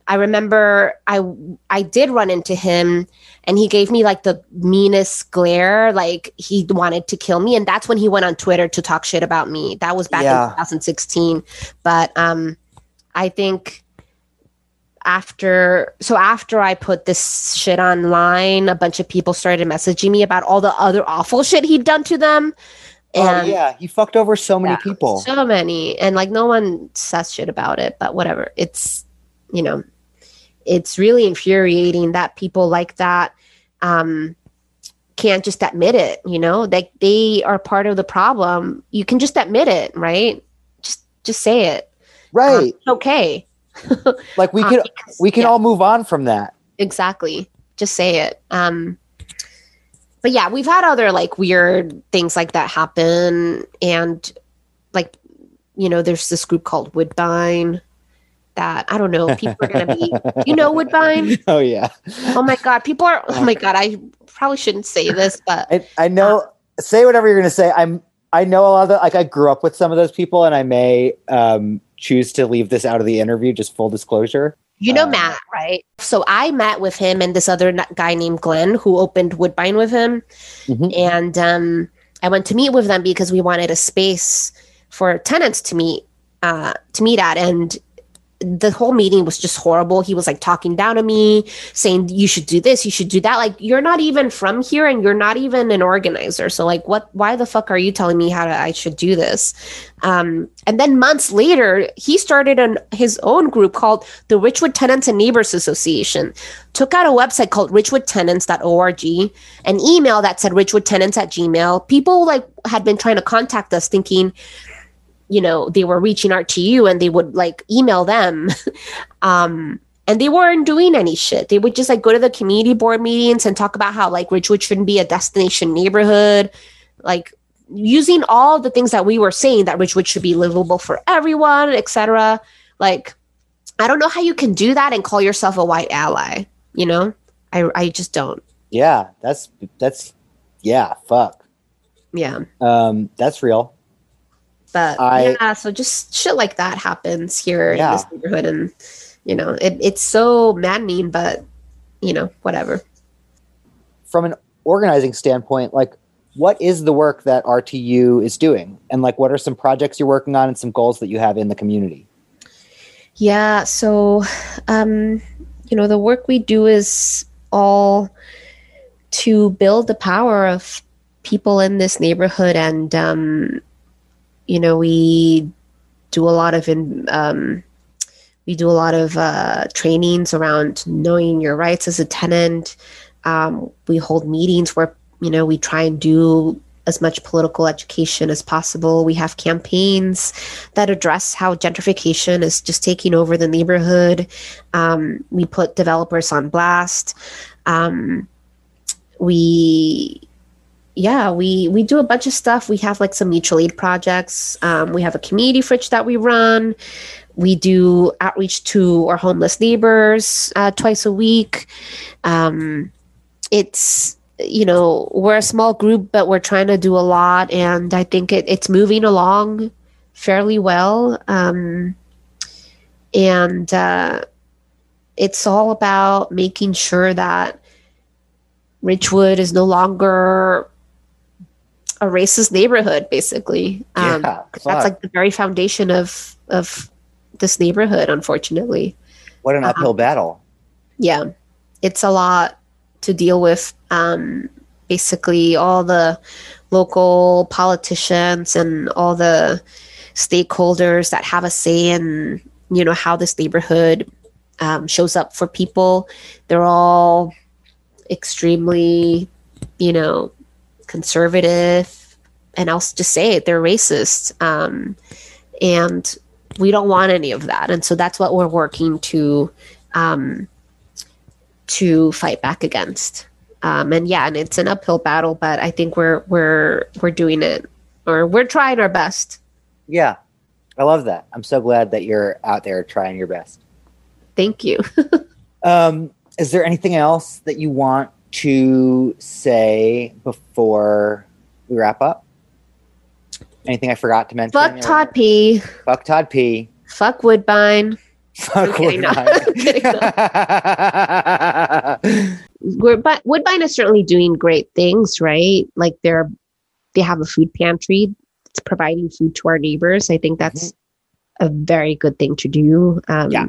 Speaker 2: I remember I I did run into him and he gave me like the meanest glare, like he wanted to kill me. And that's when he went on Twitter to talk shit about me. That was back
Speaker 1: Yeah.
Speaker 2: in 2016. But um I think after so after I put this shit online, a bunch of people started messaging me about all the other awful shit he'd done to them.
Speaker 1: oh
Speaker 2: And
Speaker 1: yeah, he fucked over so many
Speaker 2: yeah,
Speaker 1: people.
Speaker 2: So many. And like no one says shit about it, but whatever. It's you know, it's really infuriating that people like that um can't just admit it, you know? Like they are part of the problem. You can just admit it, right? Just just say it. Um,
Speaker 1: right.
Speaker 2: it's okay. *laughs*
Speaker 1: like we
Speaker 2: um,
Speaker 1: can
Speaker 2: because-
Speaker 1: we can
Speaker 2: yeah.
Speaker 1: all move on from that.
Speaker 2: exactly just say it um but yeah we've had other like weird things like that happen and like you know there's this group called woodbine that i don't know people are gonna be you know woodbine *laughs*
Speaker 1: oh yeah.
Speaker 2: oh my god people are oh my god i probably shouldn't say this but
Speaker 1: I, I know say whatever you're gonna say. I'm I know a lot of the, like I grew up with some of those people, and I may um, choose to leave this out of the interview. Just full disclosure.
Speaker 2: You know
Speaker 1: Uh,
Speaker 2: Matt, right? So I met with him and this other guy named Glenn who opened Woodbine with him.
Speaker 1: Mhm.
Speaker 2: And um, I went to meet with them because we wanted a space for tenants to meet uh, to meet at. And the whole meeting was just horrible. He was like talking down to me, saying you should do this, you should do that. Like you're not even from here and you're not even an organizer. So like what why the fuck are you telling me how to I should do this? Um, and then months later, he started an, his own group called the Ridgewood Tenants and Neighbors Association. Took out a website called ridgewoodtenants.org, an email that said ridgewoodtenants at gmail. People like had been trying to contact us thinking, you know, they were reaching out to you and they would like email them. *laughs* um, and they weren't doing any shit. They would just like go to the community board meetings and talk about how like Ridgewood shouldn't be a destination neighborhood. Like using all the things that we were saying that Ridgewood should be livable for everyone, etc. Like, I don't know how you can do that and call yourself a white ally. You know, I I just don't.
Speaker 1: Yeah, that's that's yeah, fuck.
Speaker 2: Yeah,
Speaker 1: Um, that's real.
Speaker 2: But
Speaker 1: I-
Speaker 2: yeah, so just shit like that happens here
Speaker 1: Yeah.
Speaker 2: in this neighborhood, and you know, it, it's so maddening, but you know, whatever.
Speaker 1: From an organizing standpoint, like what is the work that RTU is doing, and like what are some projects you're working on and some goals that you have in the community?
Speaker 2: Yeah, so um, you know, the work we do is all to build the power of people in this neighborhood and um, you know, we do a lot of in, um, we do a lot of uh, trainings around knowing your rights as a tenant. Um, we hold meetings where you know we try and do as much political education as possible. We have campaigns that address how gentrification is just taking over the neighborhood. Um, we put developers on blast. Um, we yeah we we do a bunch of stuff. We have like some mutual aid projects. Um, we have a community fridge that we run. We do outreach to our homeless neighbors uh, twice a week. Um, it's you know we're a small group but we're trying to do a lot and i think it, it's moving along fairly well. Um, and uh, it's all about making sure that Ridgewood is no longer a racist neighborhood, basically. Um,
Speaker 1: yeah,
Speaker 2: that's like the very foundation of of this neighborhood, unfortunately.
Speaker 1: what an
Speaker 2: uh,
Speaker 1: uphill battle.
Speaker 2: Yeah, it's a lot to deal with. Um, basically, all the local politicians and all the stakeholders that have a say in you know how this neighborhood um, shows up for people. They're all extremely, you know, conservative, and I'll just say it, they're racist. Um, and we don't want any of that. And so that's what we're working to um, to fight back against. Um, and yeah, and it's an uphill battle, but I think we're we're we're doing it, or we're trying our best.
Speaker 1: Yeah, I love that. I'm so glad that you're out there trying your best.
Speaker 2: Thank you. *laughs*
Speaker 1: Um, is there anything else that you want to say before we wrap up? Anything I forgot to mention?
Speaker 2: Fuck Todd P.
Speaker 1: Fuck Todd P.
Speaker 2: Fuck Woodbine.
Speaker 1: Fuck
Speaker 2: kidding.
Speaker 1: Woodbine. *laughs*
Speaker 2: Kidding, We're, but Woodbine is certainly doing great things, right? Like they're they have a food pantry. It's providing food to our neighbors. I think that's a very good thing to do. Um,
Speaker 1: Yeah.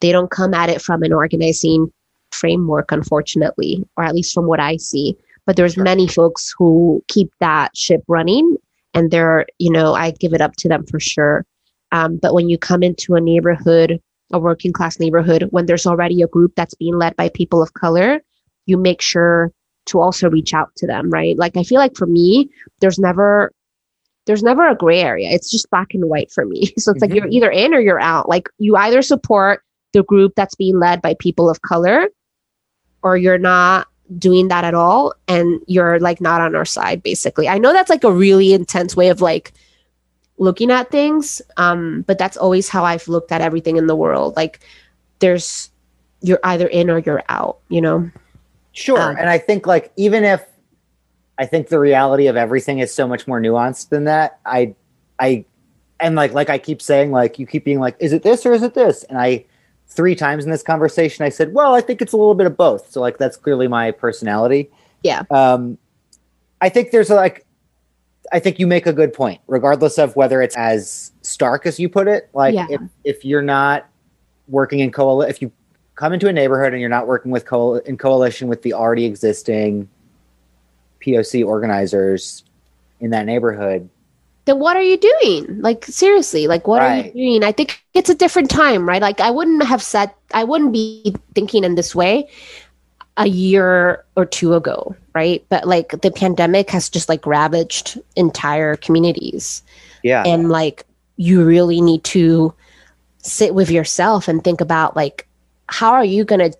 Speaker 2: They don't come at it from an organizing framework, unfortunately, or at least from what I see. But there's
Speaker 1: Sure.
Speaker 2: many folks who keep that ship running, and they're, you know, I give it up to them for sure. Um, but when you come into a neighborhood, a working class neighborhood, when there's already a group that's being led by people of color, you make sure to also reach out to them, right? Like I feel like for me, there's never there's never a gray area. It's just black and white for me. *laughs* So it's like
Speaker 1: Mhm.
Speaker 2: you're either in or you're out. Like you either support the group that's being led by people of color or you're not doing that at all and you're like not on our side basically. I know that's like a really intense way of like looking at things um but that's always how I've looked at everything in the world. Like there's you're either in or you're out, you know.
Speaker 1: Sure.
Speaker 2: Um,
Speaker 1: and I think like even if I think the reality of everything is so much more nuanced than that. I, I, and like like I keep saying, like you keep being like, is it this or is it this? And I, three times in this conversation, I said, well, I think it's a little bit of both. So like that's clearly my personality.
Speaker 2: Yeah.
Speaker 1: Um, I think there's a, like, I think you make a good point, regardless of whether it's as stark as you put it. Like
Speaker 2: Yeah.
Speaker 1: if if you're not working in coal, if you come into a neighborhood and you're not working with coal in coalition with the already existing POC organizers in that neighborhood,
Speaker 2: then what are you doing? Like seriously, like what are you doing? I think it's a different time, right? Like I wouldn't have said I wouldn't be thinking in this way a year or two ago, right? But like the pandemic has just like ravaged entire communities.
Speaker 1: yeah,
Speaker 2: and like you really need to sit with yourself and think about like how are you going to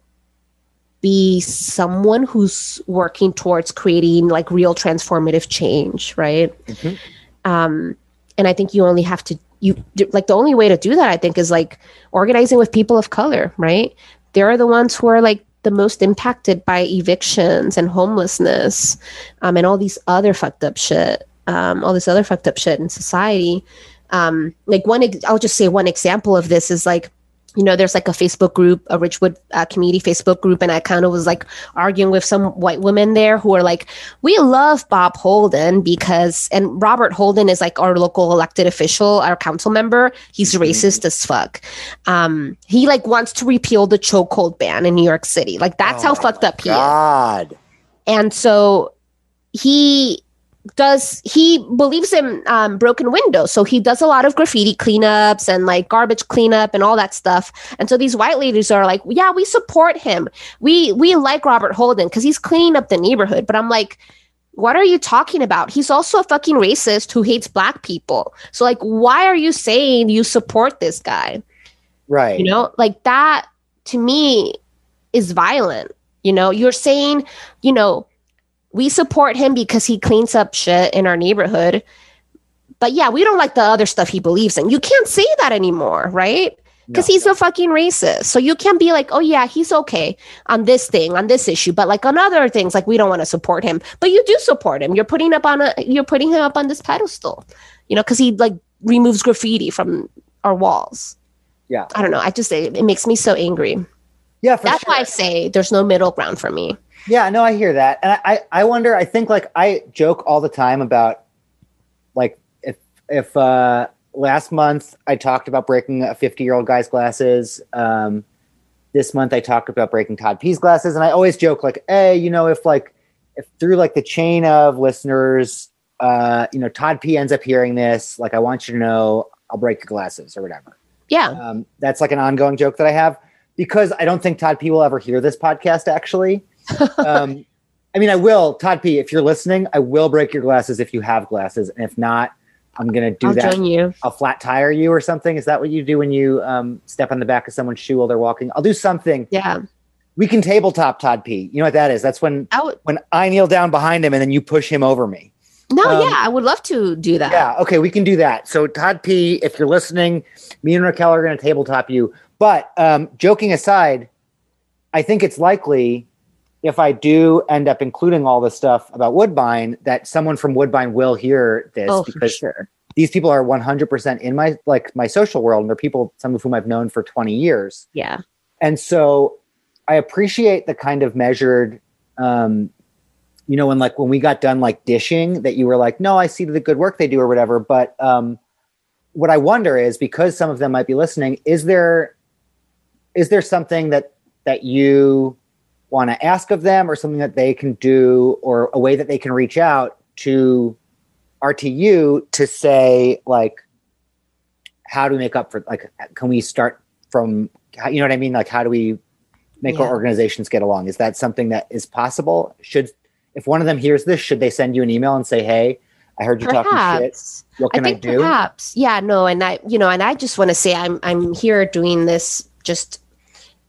Speaker 2: be someone who's working towards creating like real transformative change right
Speaker 1: Mhm.
Speaker 2: Um and i think you only have to you like the only way to do that i think is like organizing with people of color right? They're the ones who are like the most impacted by evictions and homelessness um, and all these other fucked up shit um, all this other fucked up shit in society. Um, like one i'll just say one example of this is like you know there's like a facebook group a ridgewood uh, community facebook group and i kind of was like arguing with some white women there who are like we love bob holden because and robert holden is like our local elected official our council member. He's racist as fuck. Um he like wants to repeal the chokehold ban in new york city. Like that's
Speaker 1: Oh
Speaker 2: how fucked up he is.
Speaker 1: God,
Speaker 2: and so he does he believes in um, broken windows. So he does a lot of graffiti cleanups and like garbage cleanup and all that stuff. And so these white ladies are like yeah we support him. We we like robert holden because he's cleaning up the neighborhood. But i'm like what are you talking about? He's also a fucking racist who hates black people. So like why are you saying you support this guy?
Speaker 1: Right?
Speaker 2: you know like that to me is violent. You know you're saying you know we support him because he cleans up shit in our neighborhood. But yeah we don't like the other stuff he believes in. You can't say that anymore right? Because
Speaker 1: No.
Speaker 2: he's a fucking racist. So you can't be like oh yeah he's okay on this thing on this issue but like on other things like we don't want to support him. But you do support him. You're putting up on a you're putting him up on this pedestal you know because he like removes graffiti from our walls.
Speaker 1: Yeah.
Speaker 2: i don't know. I just it, it makes me so angry.
Speaker 1: Yeah, for
Speaker 2: that's
Speaker 1: sure.
Speaker 2: why I say there's no middle ground for me.
Speaker 1: Yeah, no, I hear that, and I, I wonder. I think like I joke all the time about like if if uh, last month I talked about breaking a fifty year old guy's glasses. Um, this month I talked about breaking Todd P's glasses, and I always joke like, hey, you know, if like if through like the chain of listeners, uh, you know, Todd P ends up hearing this, like I want you to know, I'll break your glasses or whatever.
Speaker 2: Yeah.
Speaker 1: Um, that's like an ongoing joke that I have because I don't think Todd P will ever hear this podcast. Actually, um, I mean, I will. Todd P, if you're listening, I will break your glasses if you have glasses, and if not, I'm gonna do
Speaker 2: I'll
Speaker 1: that.
Speaker 2: join you.
Speaker 1: I'll flat tire you or something. Is that what you do when you um, step on the back of someone's shoe while they're walking? I'll do something.
Speaker 2: Yeah.
Speaker 1: We can tabletop Todd P. You know what that is? That's when
Speaker 2: I
Speaker 1: when I kneel down behind him and then you push him over me.
Speaker 2: no,
Speaker 1: Um,
Speaker 2: yeah, I would love to do that.
Speaker 1: Yeah, okay, we can do that. So Todd P, if you're listening, me and Raquel are going to tabletop you. But um, joking aside, I think it's likely if I do end up including all this stuff about Woodbine, that someone from Woodbine will hear this
Speaker 2: Oh, for
Speaker 1: because
Speaker 2: sure.
Speaker 1: these people are 100% in my like my social world, and they're people some of whom I've known for 20 years.
Speaker 2: Yeah.
Speaker 1: And so I appreciate the kind of measured, um, you know, when like when we got done like dishing, that you were like, no, I see the good work they do or whatever. But um, what I wonder is because some of them might be listening, is there is there something that that you want to ask of them or something that they can do or a way that they can reach out to RTU to say like how do we make up for like can we start from how- you know what I mean? Like how do we make our organizations get along? Is that something that is possible? Should if one of them hears this should they send you an email and say hey I heard you talking shit.
Speaker 2: Perhaps.
Speaker 1: what
Speaker 2: I
Speaker 1: can I,
Speaker 2: think
Speaker 1: do?
Speaker 2: perhaps. Yeah, no, and I you know, and I just want to say I'm I'm here doing this just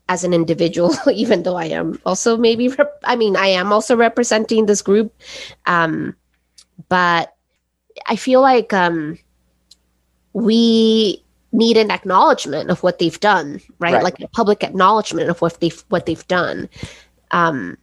Speaker 2: as an individual, *laughs* even though I am also maybe rep- I mean I am also representing this group. Um but I feel like um we need an acknowledgement of what they've done, right?
Speaker 1: Right.
Speaker 2: Like a public acknowledgement of what they've what they've done. Um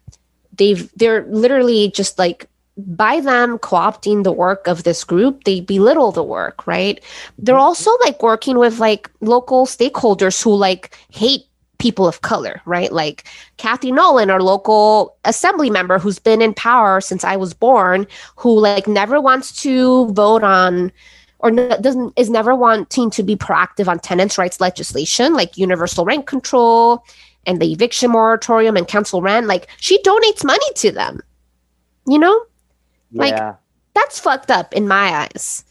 Speaker 2: they've they're literally just like by them co-opting the work of this group they belittle the work right they're
Speaker 1: Mm-hmm.
Speaker 2: also like working with like local stakeholders who like hate people of color right? Like cathy nolan our local assembly member who's been in power since i was born who like never wants to vote on or doesn't is never wanting to be proactive on tenants rights legislation like universal rent control and the eviction moratorium and council rent. Like she donates money to them you know? Like, that's fucked up in my eyes.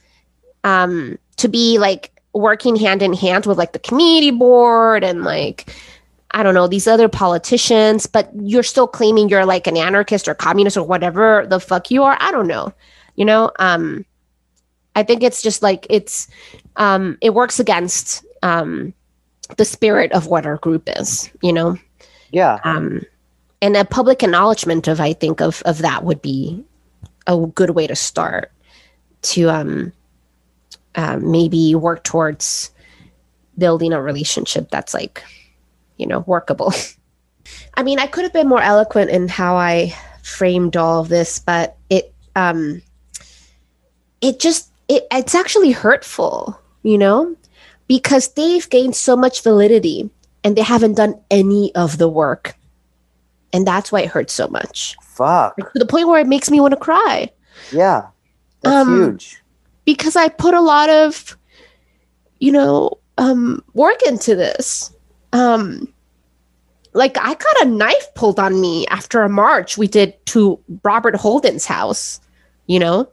Speaker 2: Um, to be like working hand in hand with like the community board and like I don't know these other politicians, but you're still claiming you're like an anarchist or communist or whatever the fuck you are. I don't know. You know, um, I think it's just like it's um, it works against um, the spirit of what our group is. You know,
Speaker 1: yeah.
Speaker 2: um, and a public acknowledgement of I think of of that would be a good way to start to um, uh, maybe work towards building a relationship that's like you know workable. *laughs* I mean, I could have been more eloquent in how I framed all of this, but it um, it just it, it's actually hurtful, you know, because they've gained so much validity and they haven't done any of the work. And that's why it hurts so much.
Speaker 1: Fuck.
Speaker 2: To the point where it makes me want to cry
Speaker 1: Yeah. That's
Speaker 2: Um,
Speaker 1: huge.
Speaker 2: because I put a lot of, you know, um, work into this. Um, like I got a knife pulled on me after a march we did to Robert Holden's house, you know?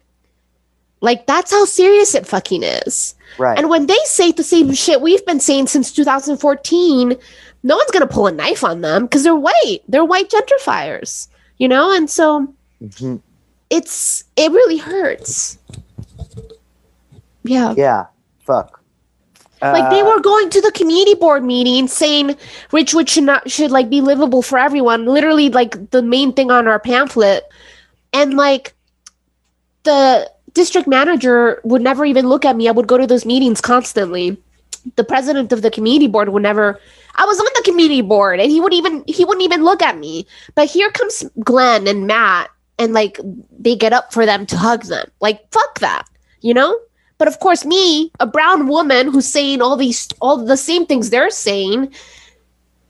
Speaker 2: Like that's how serious it fucking is.
Speaker 1: Right.
Speaker 2: And when they say the same shit we've been saying since 2014, no one's going to pull a knife on them because they're white. They're white gentrifiers, you know? And so
Speaker 1: Mhm.
Speaker 2: it's, it really hurts. Yeah.
Speaker 1: Yeah. Fuck.
Speaker 2: Like they
Speaker 1: Uh,
Speaker 2: were going to the community board meeting saying Ridgewood should not, should like be livable for everyone. Literally like the main thing on our pamphlet. And like the district manager would never even look at me. I would go to those meetings constantly. The president of the community board would never I was on the community board and he would even he wouldn't even look at me. But here comes Glenn and Matt and like they get up for them to hug them. Like fuck that, you know? But of course me, a brown woman who's saying all these all the same things they're saying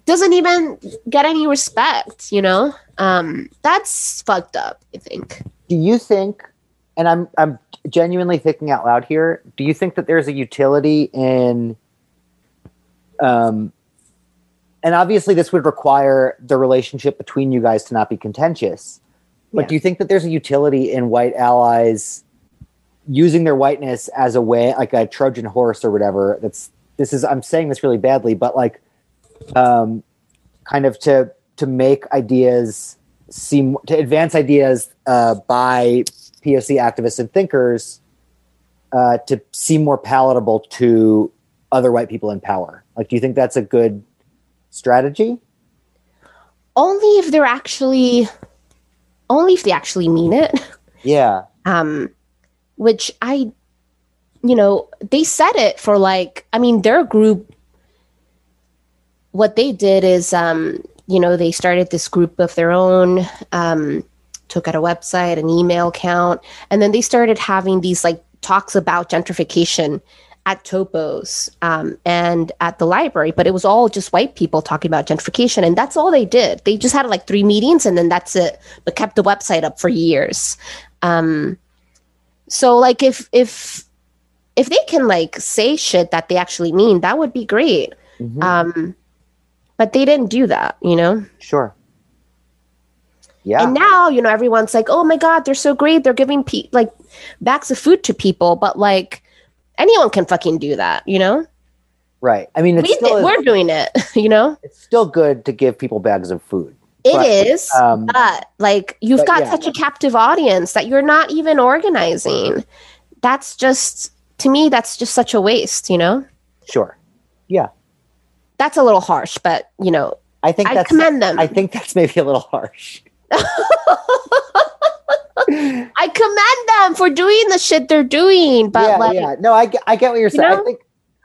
Speaker 2: doesn't even get any respect, you know? Um that's fucked up, I think.
Speaker 1: do you think and I'm I'm genuinely thinking out loud here, do you think that there's a utility in um and obviously this would require the relationship between you guys to not be contentious. But
Speaker 2: Yeah.
Speaker 1: do you think that there's a utility in white allies using their whiteness as a way like a Trojan horse or whatever? That's this is I'm saying this really badly, but like um kind of to to make ideas seem to advance ideas uh, by POC activists and thinkers uh, to seem more palatable to other white people in power. Like, do you think that's a good strategy?
Speaker 2: Only if they're actually only if they actually mean it.
Speaker 1: Yeah,
Speaker 2: um which i you know they said it for like i mean their group what they did is um you know they started this group of their own um took out a website an email account and then they started having these like talks about gentrification at topos um, and at the library but it was all just white people talking about gentrification and that's all they did. They just had like three meetings and then that's it but kept the website up for years. Um so like if if if they can like say shit that they actually mean that would be great
Speaker 1: Mhm.
Speaker 2: um but they didn't do that you know
Speaker 1: sure. Yeah,
Speaker 2: and now you know everyone's like oh my god they're so great they're giving pe- like bags of food to people but like anyone can fucking do that you know
Speaker 1: right. I mean, it's
Speaker 2: we we're doing it *laughs* you know
Speaker 1: it's still good to give people bags of food.
Speaker 2: It
Speaker 1: But,
Speaker 2: is,
Speaker 1: um,
Speaker 2: but like you've
Speaker 1: but
Speaker 2: got
Speaker 1: yeah.
Speaker 2: such a captive audience that you're not even organizing that's just to me that's just such a waste you know
Speaker 1: Sure. Yeah.
Speaker 2: That's a little harsh, but you know,
Speaker 1: I think
Speaker 2: I
Speaker 1: that's
Speaker 2: commend them.
Speaker 1: I think that's maybe a little harsh. *laughs*
Speaker 2: I commend them for doing the shit they're doing. But
Speaker 1: yeah,
Speaker 2: like,
Speaker 1: yeah. No, I, get- I get what you're saying. I
Speaker 2: know?
Speaker 1: think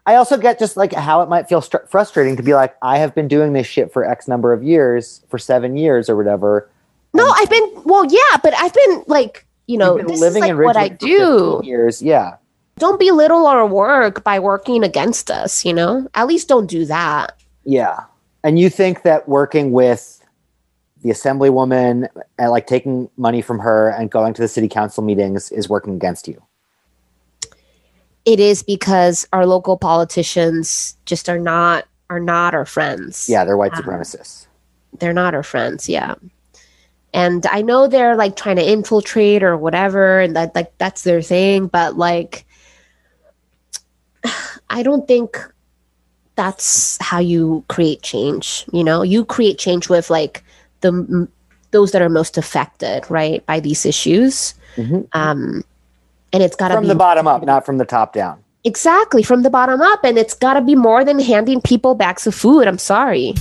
Speaker 1: I also get just like how it might feel str- frustrating to be like, I have been doing this shit for X number of years, for seven years or whatever.
Speaker 2: no, I've been well, yeah, but I've been like you know, this
Speaker 1: living
Speaker 2: is
Speaker 1: in
Speaker 2: like what I do.
Speaker 1: Years, yeah.
Speaker 2: Don't belittle our work by working against us. You know, at least don't do that.
Speaker 1: Yeah. And you think that working with the assemblywoman and like taking money from her and going to the city council meetings is working against you?
Speaker 2: It is because our local politicians just are not are not our friends.
Speaker 1: Yeah, they're white
Speaker 2: Um,
Speaker 1: supremacists.
Speaker 2: they're not our friends yeah and i know they're like trying to infiltrate or whatever and that like that's their thing but like *sighs* i don't think that's how you create change you know you create change with like the m- those that are most affected right by these issues
Speaker 1: Mhm.
Speaker 2: um and it's got to be
Speaker 1: From
Speaker 2: be
Speaker 1: the bottom up, not from the top down.
Speaker 2: exactly from the bottom up and it's got to be more than handing people bags of food i'm sorry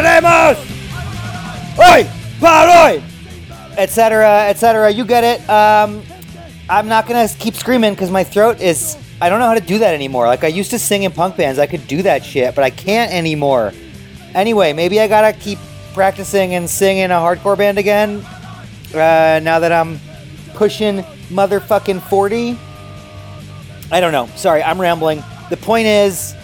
Speaker 3: ¡Siempre lucharemos!
Speaker 1: ¡Hoy! ¡Para hoy! Etc., etc. You get it. Um, I'm not gonna keep screaming because my throat is. I don't know how to do that anymore. Like, I used to sing in punk bands, I could do that shit, but I can't anymore. Anyway, maybe I gotta keep practicing and sing in a hardcore band again uh, now that I'm pushing motherfucking 40. I don't know. Sorry, I'm rambling. The point is,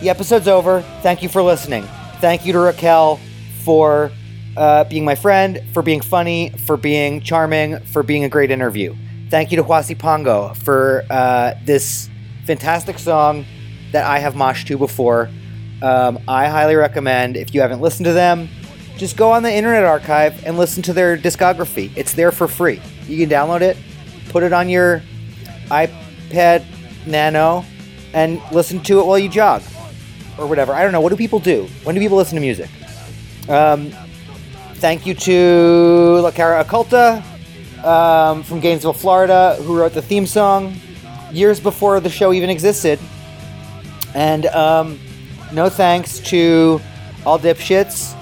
Speaker 1: the episode's over. Thank you for listening. Thank you to Raquel for uh, being my friend, for being funny, for being charming, for being a great interview. Thank you to Huasipungo for uh, this fantastic song that I have moshed to before. Um, I highly recommend, if you haven't listened to them, just go on the Internet Archive and listen to their discography. It's there for free. You can download it, put it on your iPod Nano, and listen to it while you jog or whatever. I don't know. What do people do? When do people listen to music? Um, thank you to La Cara Oculta um, from Gainesville, Florida, who wrote the theme song years before the show even existed. And um, no thanks to all dipshits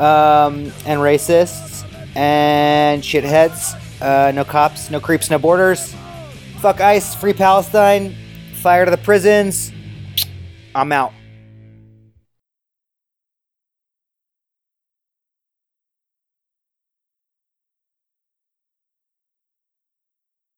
Speaker 1: um, and racists and shitheads. Uh, no cops, no creeps, no borders. Fuck ICE, free Palestine, fire to the prisons. I'm out.